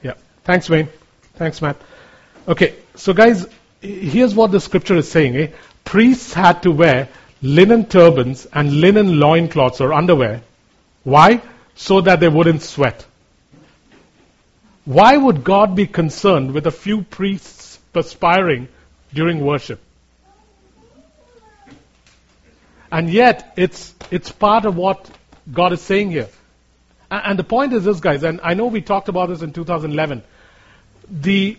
Yeah. Thanks, Wayne. Thanks, Matt. Okay. So, guys, here's what the scripture is saying. Eh? Priests had to wear linen turbans and linen loincloths or underwear. Why? So that they wouldn't sweat. Why would God be concerned with a few priests perspiring during worship? And yet, it's, it's part of what God is saying here. A- And the point is this, guys, and I know we talked about this in 2011. The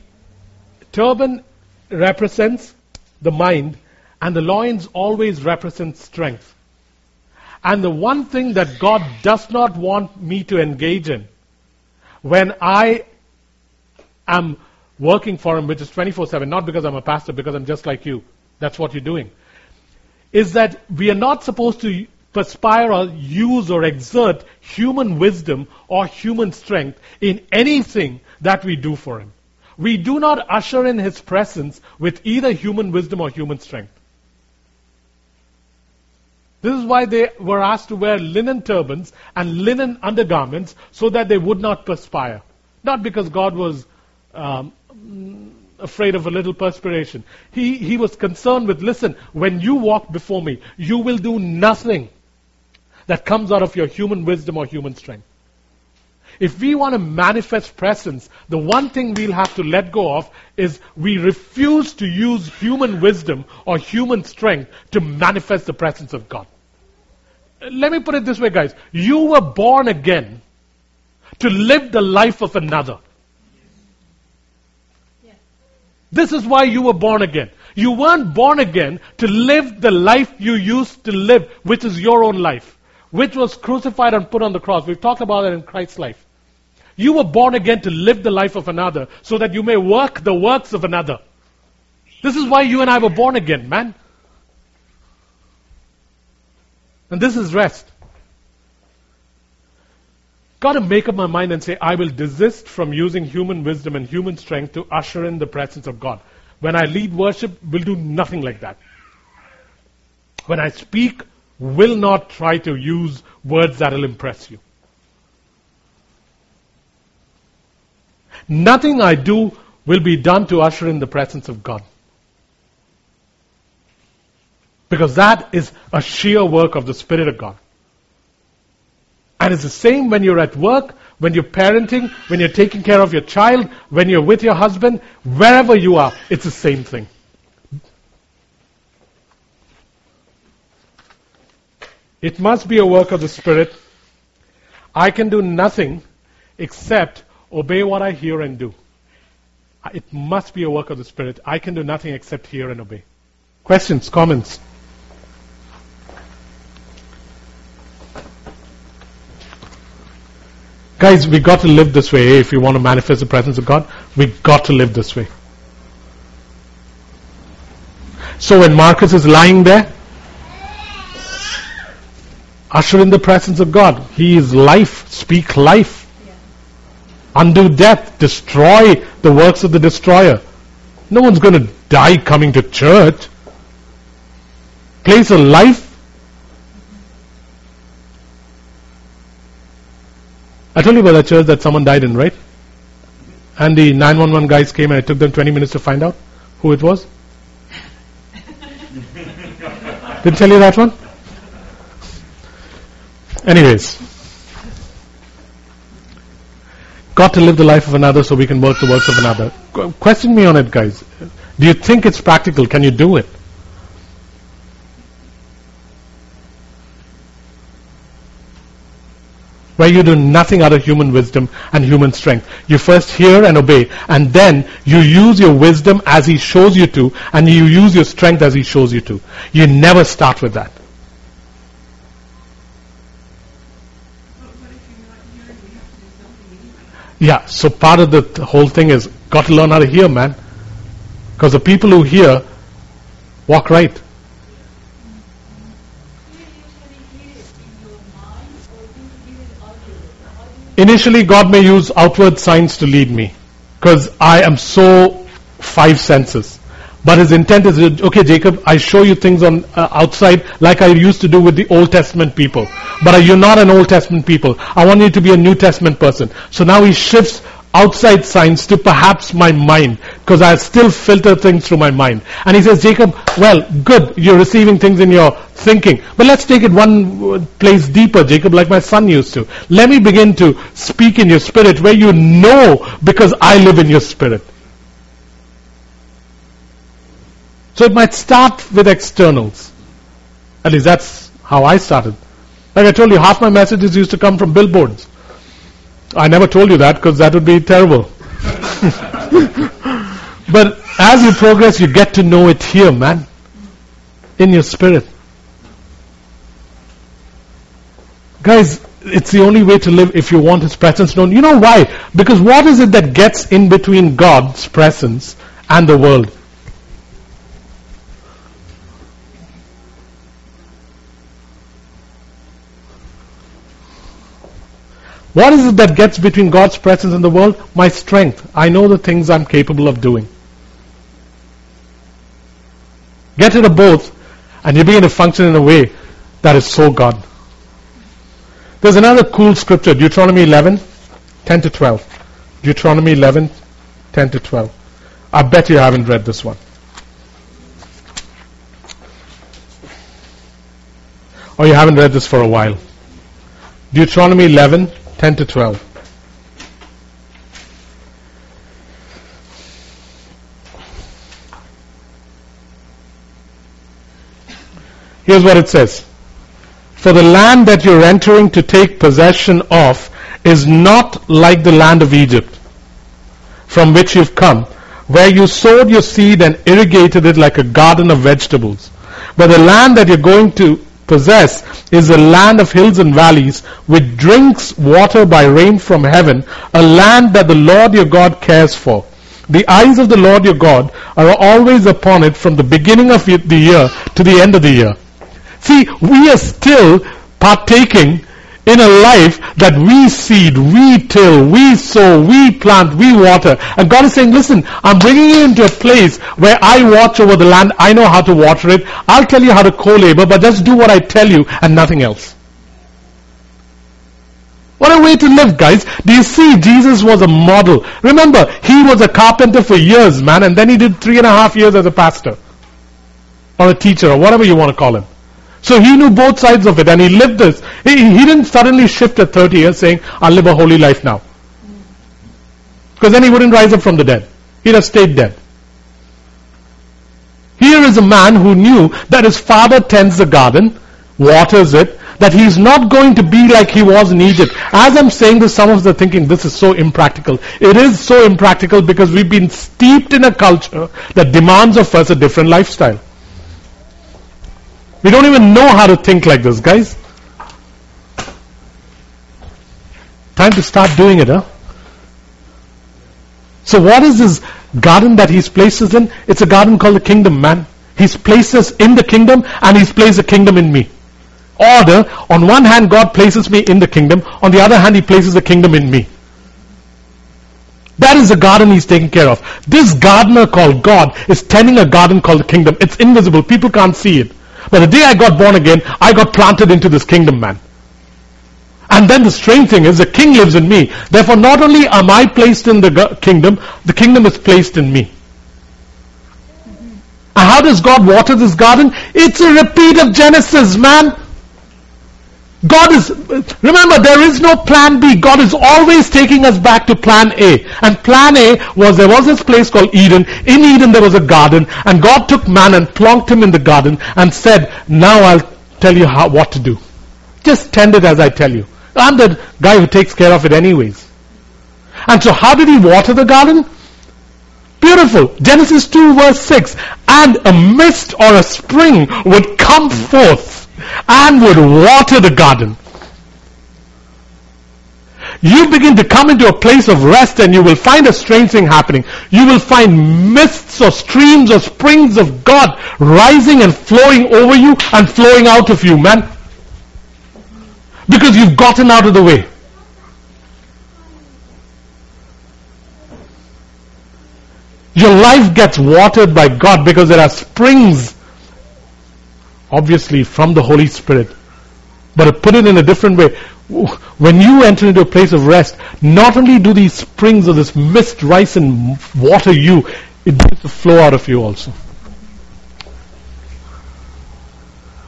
turban represents the mind, and the loins always represent strength. And the one thing that God does not want me to engage in when I am working for Him, which is 24 7, not because I'm a pastor, because I'm just like you. That's what you're doing. Is that we are not supposed to perspire or use or exert human wisdom or human strength in anything that we do for Him. We do not usher in His presence with either human wisdom or human strength. This is why they were asked to wear linen turbans and linen undergarments so that they would not perspire. Not because God was um, afraid of a little perspiration. He, he was concerned with, listen, when you walk before me, you will do nothing that comes out of your human wisdom or human strength. If we want to manifest presence, the one thing we'll have to let go of is we refuse to use human wisdom or human strength to manifest the presence of God. Let me put it this way, guys. You were born again to live the life of another. This is why you were born again. You weren't born again to live the life you used to live, which is your own life, which was crucified and put on the cross. We've talked about it in Christ's life. You were born again to live the life of another so that you may work the works of another. This is why you and I were born again, man. And this is rest. Got to make up my mind and say, I will desist from using human wisdom and human strength to usher in the presence of God. When I lead worship, will do nothing like that. When I speak, will not try to use words that will impress you. Nothing I do will be done to usher in the presence of God. Because that is a sheer work of the Spirit of God. And it's the same when you're at work, when you're parenting, when you're taking care of your child, when you're with your husband, wherever you are, it's the same thing. It must be a work of the Spirit. I can do nothing except obey what I hear and do. Uh, it must be a work of the Spirit. I can do nothing except hear and obey. Questions, comments? Guys, we got to live this way if you want to manifest the presence of God. We got to live this way. So when Marcus is lying there, usher in the presence of God. He is life. Speak life. Undo death. Destroy the works of the destroyer. No one's going to die coming to church. Place a life I told you about that church that someone died in, right? And the 911 guys came and it took them 20 minutes to find out who it was. Didn't tell you that one? Anyways. Got to live the life of another so we can work the works of another. Qu- Question me on it, guys. Do you think it's practical? Can you do it? where you do nothing out of human wisdom and human strength. You first hear and obey, and then you use your wisdom as He shows you to, and you use your strength as He shows you to. You never start with that. Yeah, so part of the th- whole thing is got to learn how to hear, man. Because the people who hear walk right. Initially, God may use outward signs to lead me because I am so five senses. But his intent is, okay, Jacob, I show you things on uh, outside like I used to do with the Old Testament people. But you're not an Old Testament people. I want you to be a New Testament person. So now he shifts outside signs to perhaps my mind because I still filter things through my mind. And he says, Jacob, well, good, you're receiving things in your thinking. But let's take it one uh, place deeper, Jacob, like my son used to. Let me begin to speak in your spirit where you know because I live in your spirit. So it might start with externals. At least that's how I started. Like I told you, half my messages used to come from billboards. I never told you that because that would be terrible. but as you progress, you get to know it here, man. In your spirit. Guys, it's the only way to live if you want His presence known. You know why? Because what is it that gets in between God's presence and the world? What is it that gets between God's presence and the world? My strength. I know the things I'm capable of doing. Get rid of both, and you begin to function in a way that is so God. There's another cool scripture, Deuteronomy 11, 10 to 12. Deuteronomy 11, 10 to 12. I bet you haven't read this one. Or you haven't read this for a while. Deuteronomy 11, 10 to 12. Here's what it says. For the land that you're entering to take possession of is not like the land of Egypt, from which you've come, where you sowed your seed and irrigated it like a garden of vegetables. But the land that you're going to possess is a land of hills and valleys, which drinks water by rain from heaven, a land that the Lord your God cares for. The eyes of the Lord your God are always upon it from the beginning of the year to the end of the year. See, we are still partaking in a life that we seed, we till, we sow, we plant, we water. And God is saying, listen, I'm bringing you into a place where I watch over the land. I know how to water it. I'll tell you how to co-labor, but just do what I tell you and nothing else. What a way to live, guys. Do you see Jesus was a model? Remember, he was a carpenter for years, man, and then he did three and a half years as a pastor. Or a teacher, or whatever you want to call him. So he knew both sides of it and he lived this. He, he didn't suddenly shift at 30 years saying, I'll live a holy life now. Because then he wouldn't rise up from the dead. He'd have stayed dead. Here is a man who knew that his father tends the garden, waters it, that he's not going to be like he was in Egypt. As I'm saying this, some of us are thinking this is so impractical. It is so impractical because we've been steeped in a culture that demands of us a different lifestyle. We don't even know how to think like this, guys. Time to start doing it, huh? So what is this garden that he's placed us in? It's a garden called the kingdom, man. He's placed us in the kingdom and he's placed the kingdom in me. Order, on one hand God places me in the kingdom, on the other hand he places the kingdom in me. That is the garden he's taking care of. This gardener called God is tending a garden called the kingdom. It's invisible. People can't see it. But the day I got born again, I got planted into this kingdom, man. And then the strange thing is the king lives in me. Therefore, not only am I placed in the kingdom, the kingdom is placed in me. How does God water this garden? It's a repeat of Genesis, man. God is, remember, there is no plan B. God is always taking us back to plan A. And plan A was there was this place called Eden. In Eden there was a garden. And God took man and plonked him in the garden and said, now I'll tell you how, what to do. Just tend it as I tell you. I'm the guy who takes care of it anyways. And so how did he water the garden? Beautiful. Genesis 2 verse 6. And a mist or a spring would come forth and would water the garden. You begin to come into a place of rest and you will find a strange thing happening. You will find mists or streams or springs of God rising and flowing over you and flowing out of you, man. Because you've gotten out of the way. Your life gets watered by God because there are springs obviously from the Holy Spirit. But put it in a different way, when you enter into a place of rest, not only do these springs of this mist rise and water you, it begins to flow out of you also.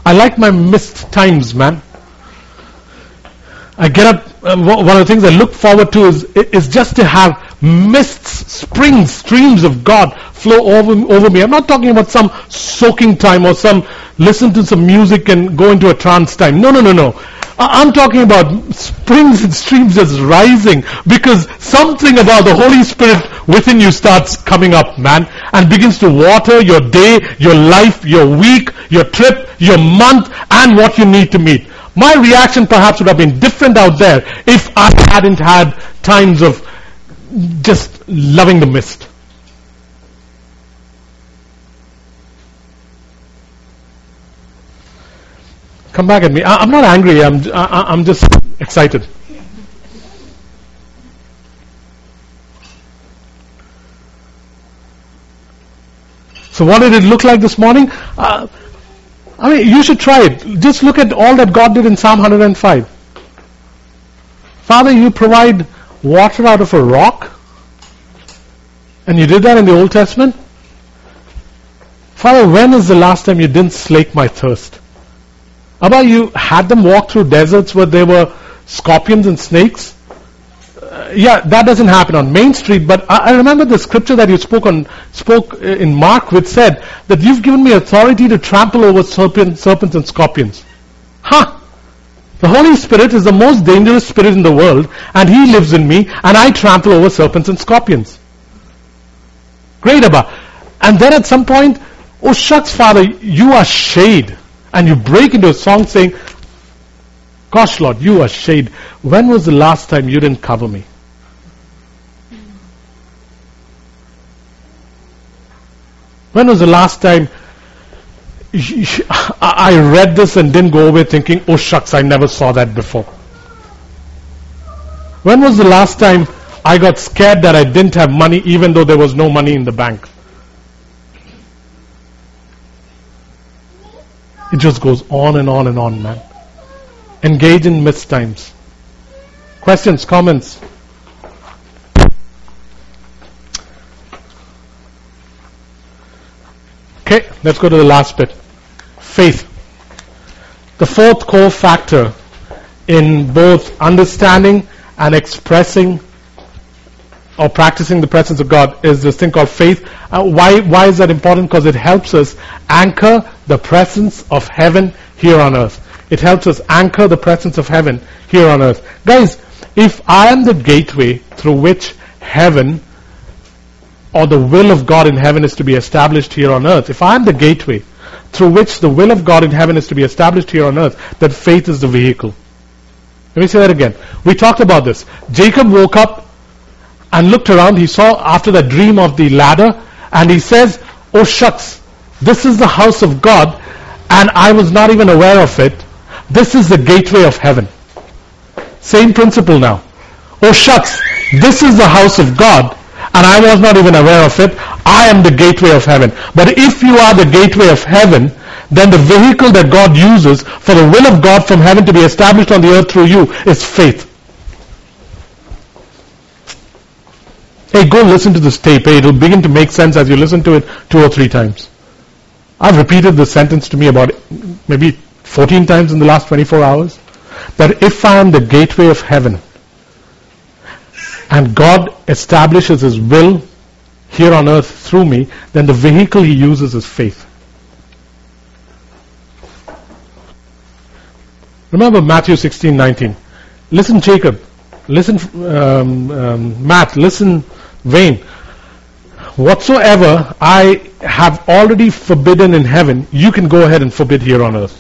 I like my mist times, man. I get up, uh, one of the things I look forward to is, is just to have mists, springs, streams of God flow over, over me. I'm not talking about some soaking time or some listen to some music and go into a trance time. No, no, no, no. I'm talking about springs and streams just rising because something about the Holy Spirit within you starts coming up, man, and begins to water your day, your life, your week, your trip, your month, and what you need to meet. My reaction perhaps would have been different out there if I hadn't had times of just loving the mist. Come back at me. I, am not angry. I'm, I, I'm just excited. So what did it look like this morning? Uh, I mean, you should try it. Just look at all that God did in Psalm 105. Father, you provide water out of a rock. And you did that in the Old Testament. Father, when is the last time you didn't slake my thirst? About you had them walk through deserts where there were scorpions and snakes? Uh, yeah, that doesn't happen on Main Street, but I, I, remember the scripture that you spoke on, spoke uh, in Mark which said that you've given me authority to trample over serpent, serpents and scorpions. Huh? The Holy Spirit is the most dangerous spirit in the world, and He lives in me, and I trample over serpents and scorpions. Great, Abba. And then at some point, oh shucks, Father, you are shade and you break into a song saying, Gosh, Lord, you are shade. When was the last time you didn't cover me? When was the last time I read this and didn't go away thinking, oh shucks, I never saw that before? When was the last time I got scared that I didn't have money even though there was no money in the bank? It just goes on and on and on, man. Engage in mist times. Questions, comments? Okay, let's go to the last bit. Faith. The fourth core factor in both understanding and expressing or practicing the presence of God is this thing called faith. Uh, why, why is that important? Because it helps us anchor the presence of heaven here on earth. It helps us anchor the presence of heaven here on earth. Guys, if I am the gateway through which heaven or the will of God in heaven is to be established here on earth, if I am the gateway through which the will of God in heaven is to be established here on earth, that faith is the vehicle. Let me say that again. We talked about this. Jacob woke up and looked around. He saw after the dream of the ladder and he says, Oh shucks, this is the house of God and I was not even aware of it. This is the gateway of heaven. Same principle now. Oh shucks, this is the house of God and I was not even aware of it. I am the gateway of heaven. But if you are the gateway of heaven, then the vehicle that God uses for the will of God from heaven to be established on the earth through you is faith. Hey, go listen to this tape. Hey, it'll begin to make sense as you listen to it two or three times. I've repeated this sentence to me about maybe 14 times in the last 24 hours. That if I am the gateway of heaven and God establishes His will here on earth through me, then the vehicle He uses is faith. Remember Matthew 16, 19. Listen, Jacob. Listen, um, um, Matt. Listen, Wayne. Whatsoever I have already forbidden in heaven, you can go ahead and forbid here on earth.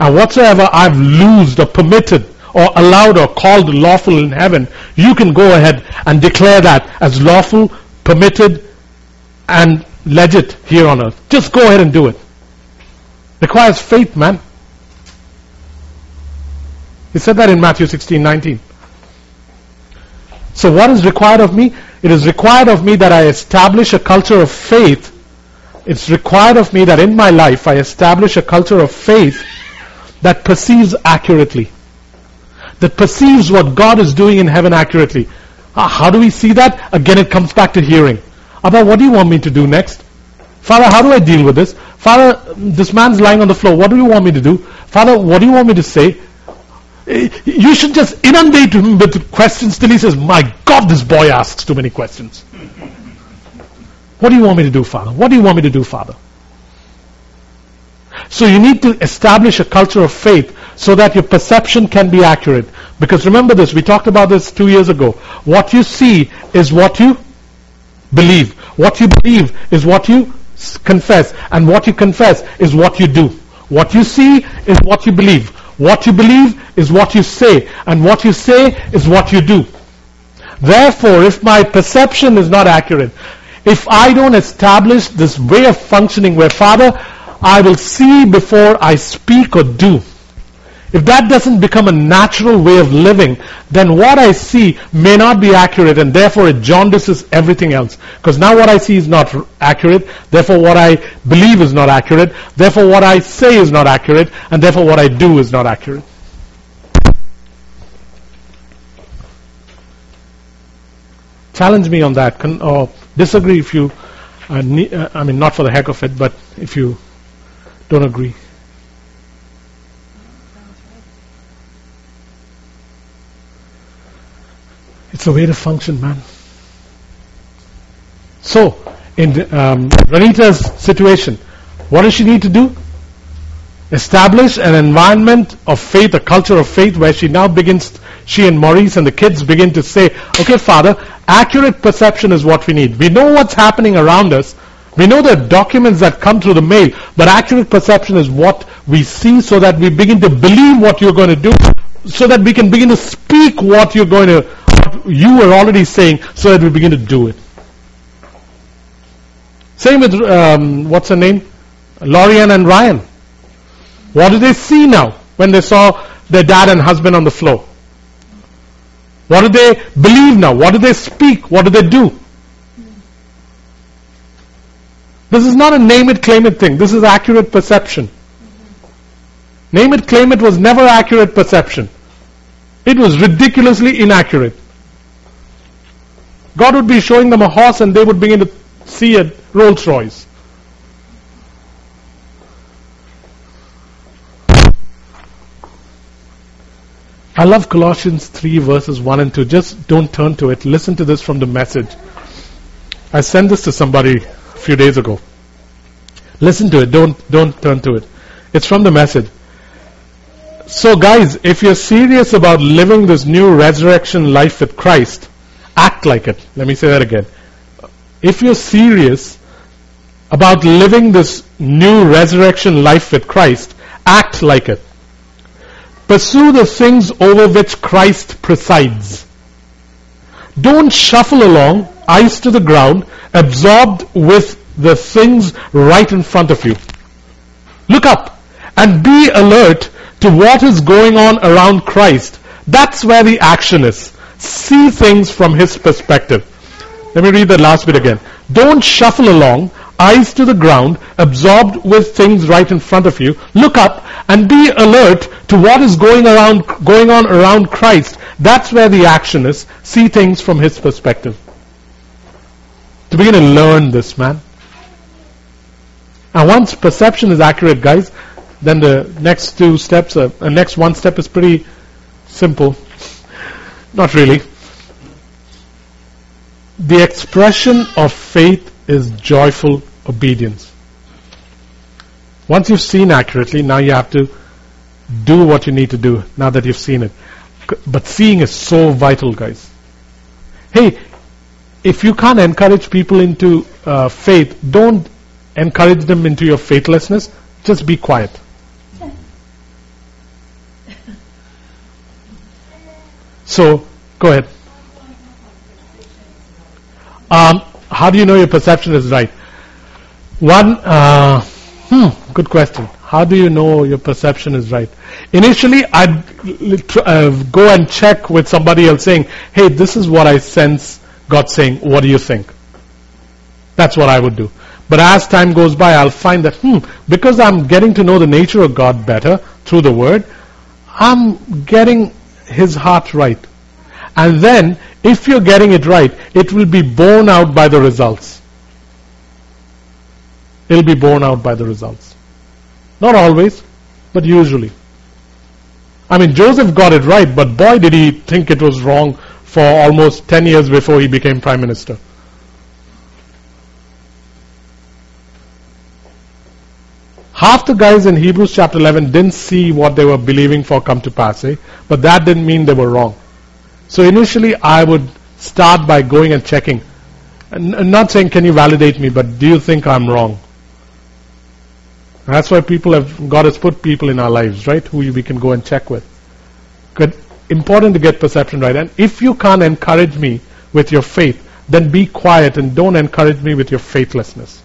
And whatsoever I've loosed or permitted or allowed or called lawful in heaven, you can go ahead and declare that as lawful, permitted, and legit here on earth. Just go ahead and do it. Requires faith, man. He said that in Matthew 16, 19. So what is required of me? It is required of me that I establish a culture of faith. It's required of me that in my life I establish a culture of faith that perceives accurately. That perceives what God is doing in heaven accurately. Ah, how do we see that? Again, it comes back to hearing. Abba, what do you want me to do next? Father, how do I deal with this? Father, this man's lying on the floor. What do you want me to do? Father, what do you want me to say? You should just inundate him with questions till he says, My God, this boy asks too many questions. What do you want me to do, Father? What do you want me to do, Father? So you need to establish a culture of faith so that your perception can be accurate. Because remember this, we talked about this two years ago. What you see is what you believe. What you believe is what you confess. And what you confess is what you do. What you see is what you believe. What you believe is what you say. And what you say is what you do. Therefore, if my perception is not accurate, if I don't establish this way of functioning where, Father, I will see before I speak or do. If that doesn't become a natural way of living, then what I see may not be accurate and therefore it jaundices everything else. Because now what I see is not accurate, therefore what I believe is not accurate, therefore what I say is not accurate, and therefore what I do is not accurate. Challenge me on that, or disagree if you, uh, uh, I mean, not for the heck of it, but if you don't agree. It's a way to function, man. So, in um, Ranita's situation, what does she need to do? Establish an environment of faith, a culture of faith where she now begins, she and Maurice and the kids begin to say, okay, Father, accurate perception is what we need. We know what's happening around us, we know the documents that come through the mail, but accurate perception is what we see so that we begin to believe what you're going to do, so that we can begin to speak what you're going to, what you were already saying, so that we begin to do it. Same with, um, what's her name? Lorian and Ryan. What did they see now when they saw their dad and husband on the floor? What do they believe now? What do they speak? What do they do? This is not a name it, claim it thing. This is accurate perception. Name it, claim it was never accurate perception. It was ridiculously inaccurate. God would be showing them a horse and they would begin to see a Rolls Royce. I love Colossians 3 verses 1 and 2. Just don't turn to it. Listen to this from the message. I sent this to somebody a few days ago. Listen to it. Don't, don't turn to it. It's from the message. So guys, if you're serious about living this new resurrection life with Christ, act like it. Let me say that again. If you're serious about living this new resurrection life with Christ, act like it. Pursue the things over which Christ presides. Don't shuffle along, eyes to the ground, absorbed with the things right in front of you. Look up and be alert to what is going on around Christ. That's where the action is. See things from his perspective. Let me read the last bit again. Don't shuffle along, eyes to the ground, absorbed with things right in front of you. Look up and be alert to what is going around going on around Christ. That's where the action is. See things from his perspective. To begin to learn this, man. And once perception is accurate, guys, then the next two steps, uh, next one step is pretty simple. Not really. The expression of faith is joyful obedience. Once you've seen accurately, now you have to do what you need to do now that you've seen it. But seeing is so vital, guys. Hey, if you can't encourage people into uh, faith, don't encourage them into your faithlessness. Just be quiet. So, go ahead. Um, how do you know your perception is right? One, uh, hmm, good question. How do you know your perception is right? Initially, I'd uh, go and check with somebody else saying, hey, this is what I sense God saying. What do you think? That's what I would do. But as time goes by, I'll find that, hmm, because I'm getting to know the nature of God better through the Word, I'm getting His heart right. And then, if you're getting it right, it will be borne out by the results. It'll be borne out by the results. Not always, but usually. I mean, Joseph got it right, but boy, did he think it was wrong for almost 10 years before he became prime minister. Half the guys in Hebrews chapter 11 didn't see what they were believing for come to pass, eh? but that didn't mean they were wrong. So initially, I would start by going and checking. And not saying, can you validate me, but do you think I'm wrong? That's why people have, God has put people in our lives, right, who we can go and check with. Good. Important to get perception right. And if you can't encourage me with your faith, then be quiet and don't encourage me with your faithlessness.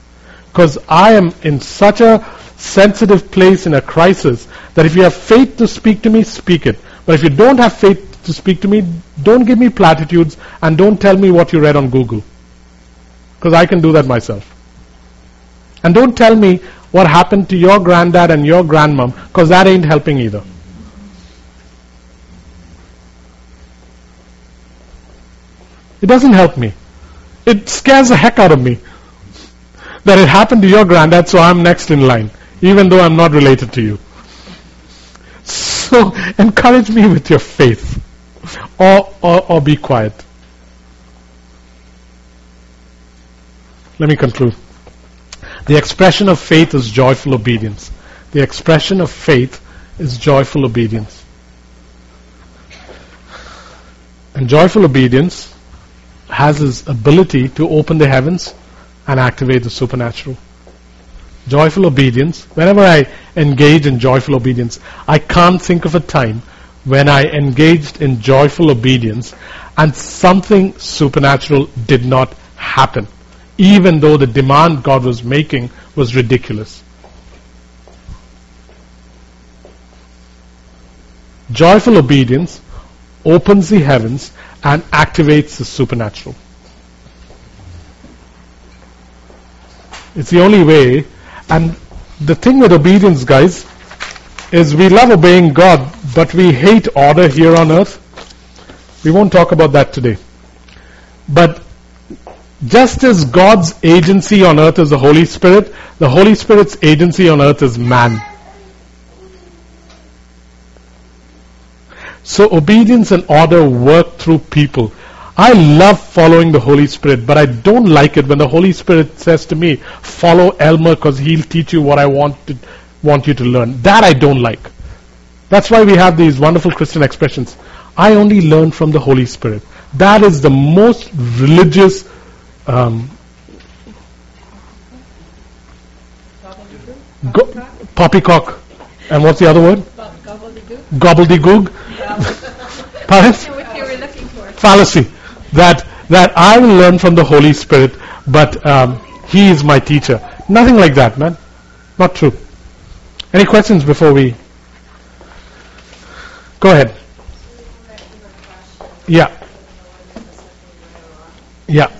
Because I am in such a sensitive place in a crisis that if you have faith to speak to me, speak it. But if you don't have faith to speak to me, don't give me platitudes and don't tell me what you read on Google. Because I can do that myself. And don't tell me what happened to your granddad and your grandmom, because that ain't helping either. It doesn't help me. It scares the heck out of me that it happened to your granddad, so I'm next in line, even though I'm not related to you. So encourage me with your faith, or, or, or be quiet. Let me conclude. The expression of faith is joyful obedience. The expression of faith is joyful obedience. And joyful obedience has its ability to open the heavens and activate the supernatural. Joyful obedience, whenever I engage in joyful obedience, I can't think of a time when I engaged in joyful obedience and something supernatural did not happen even though the demand God was making was ridiculous. Joyful obedience opens the heavens and activates the supernatural. It's the only way. And the thing with obedience, guys, is we love obeying God, but we hate order here on earth. We won't talk about that today. But just as God's agency on earth is the Holy Spirit, the Holy Spirit's agency on earth is man. So obedience and order work through people. I love following the Holy Spirit, but I don't like it when the Holy Spirit says to me, follow Elmer because he'll teach you what I want, to, want you to learn. That I don't like. That's why we have these wonderful Christian expressions. I only learn from the Holy Spirit. That is the most religious um, go, poppycock. And what's the other word? Gobbledygook. Gobbledygook. Pardon? Fallacy. That that I will learn from the Holy Spirit, but um, He is my teacher. Nothing like that, man. Not true. Any questions before we? Go ahead. Yeah. Yeah.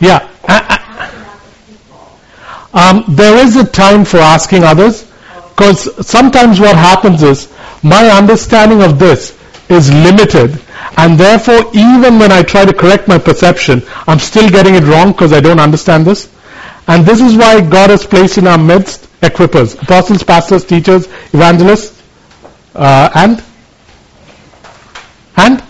Yeah. Um, there is a time for asking others because sometimes what happens is my understanding of this is limited and therefore even when I try to correct my perception I'm still getting it wrong because I don't understand this and this is why God has placed in our midst equippers apostles pastors teachers evangelists uh, and and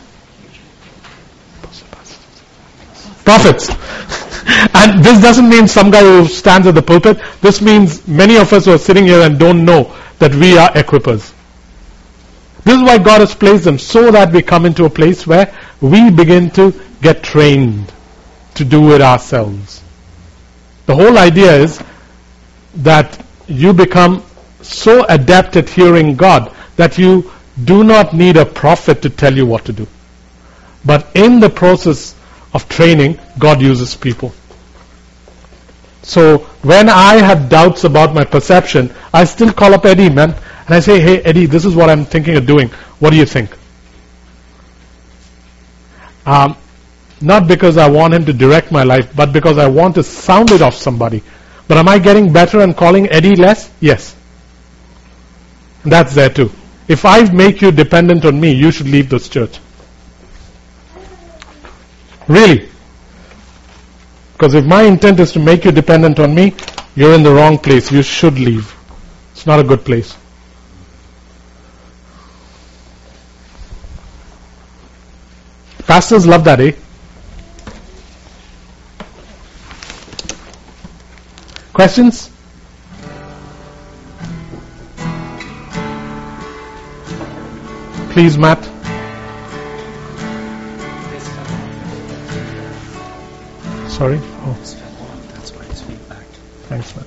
prophets and this doesn't mean some guy who stands at the pulpit. This means many of us who are sitting here and don't know that we are equippers. This is why God has placed them, so that we come into a place where we begin to get trained to do it ourselves. The whole idea is that you become so adept at hearing God that you do not need a prophet to tell you what to do. But in the process of training, God uses people. So when I have doubts about my perception, I still call up Eddie, man, and I say, hey, Eddie, this is what I'm thinking of doing. What do you think? Um, not because I want him to direct my life, but because I want to sound it off somebody. But am I getting better and calling Eddie less? Yes. That's there too. if I make you dependent on me, you should leave this church. Really. Because if my intent is to make you dependent on me, you're in the wrong place. You should leave. It's not a good place. Pastors love that, eh? Questions? Please, Matt. Sorry. Oh. That's why it's feedback. thanks, Matt.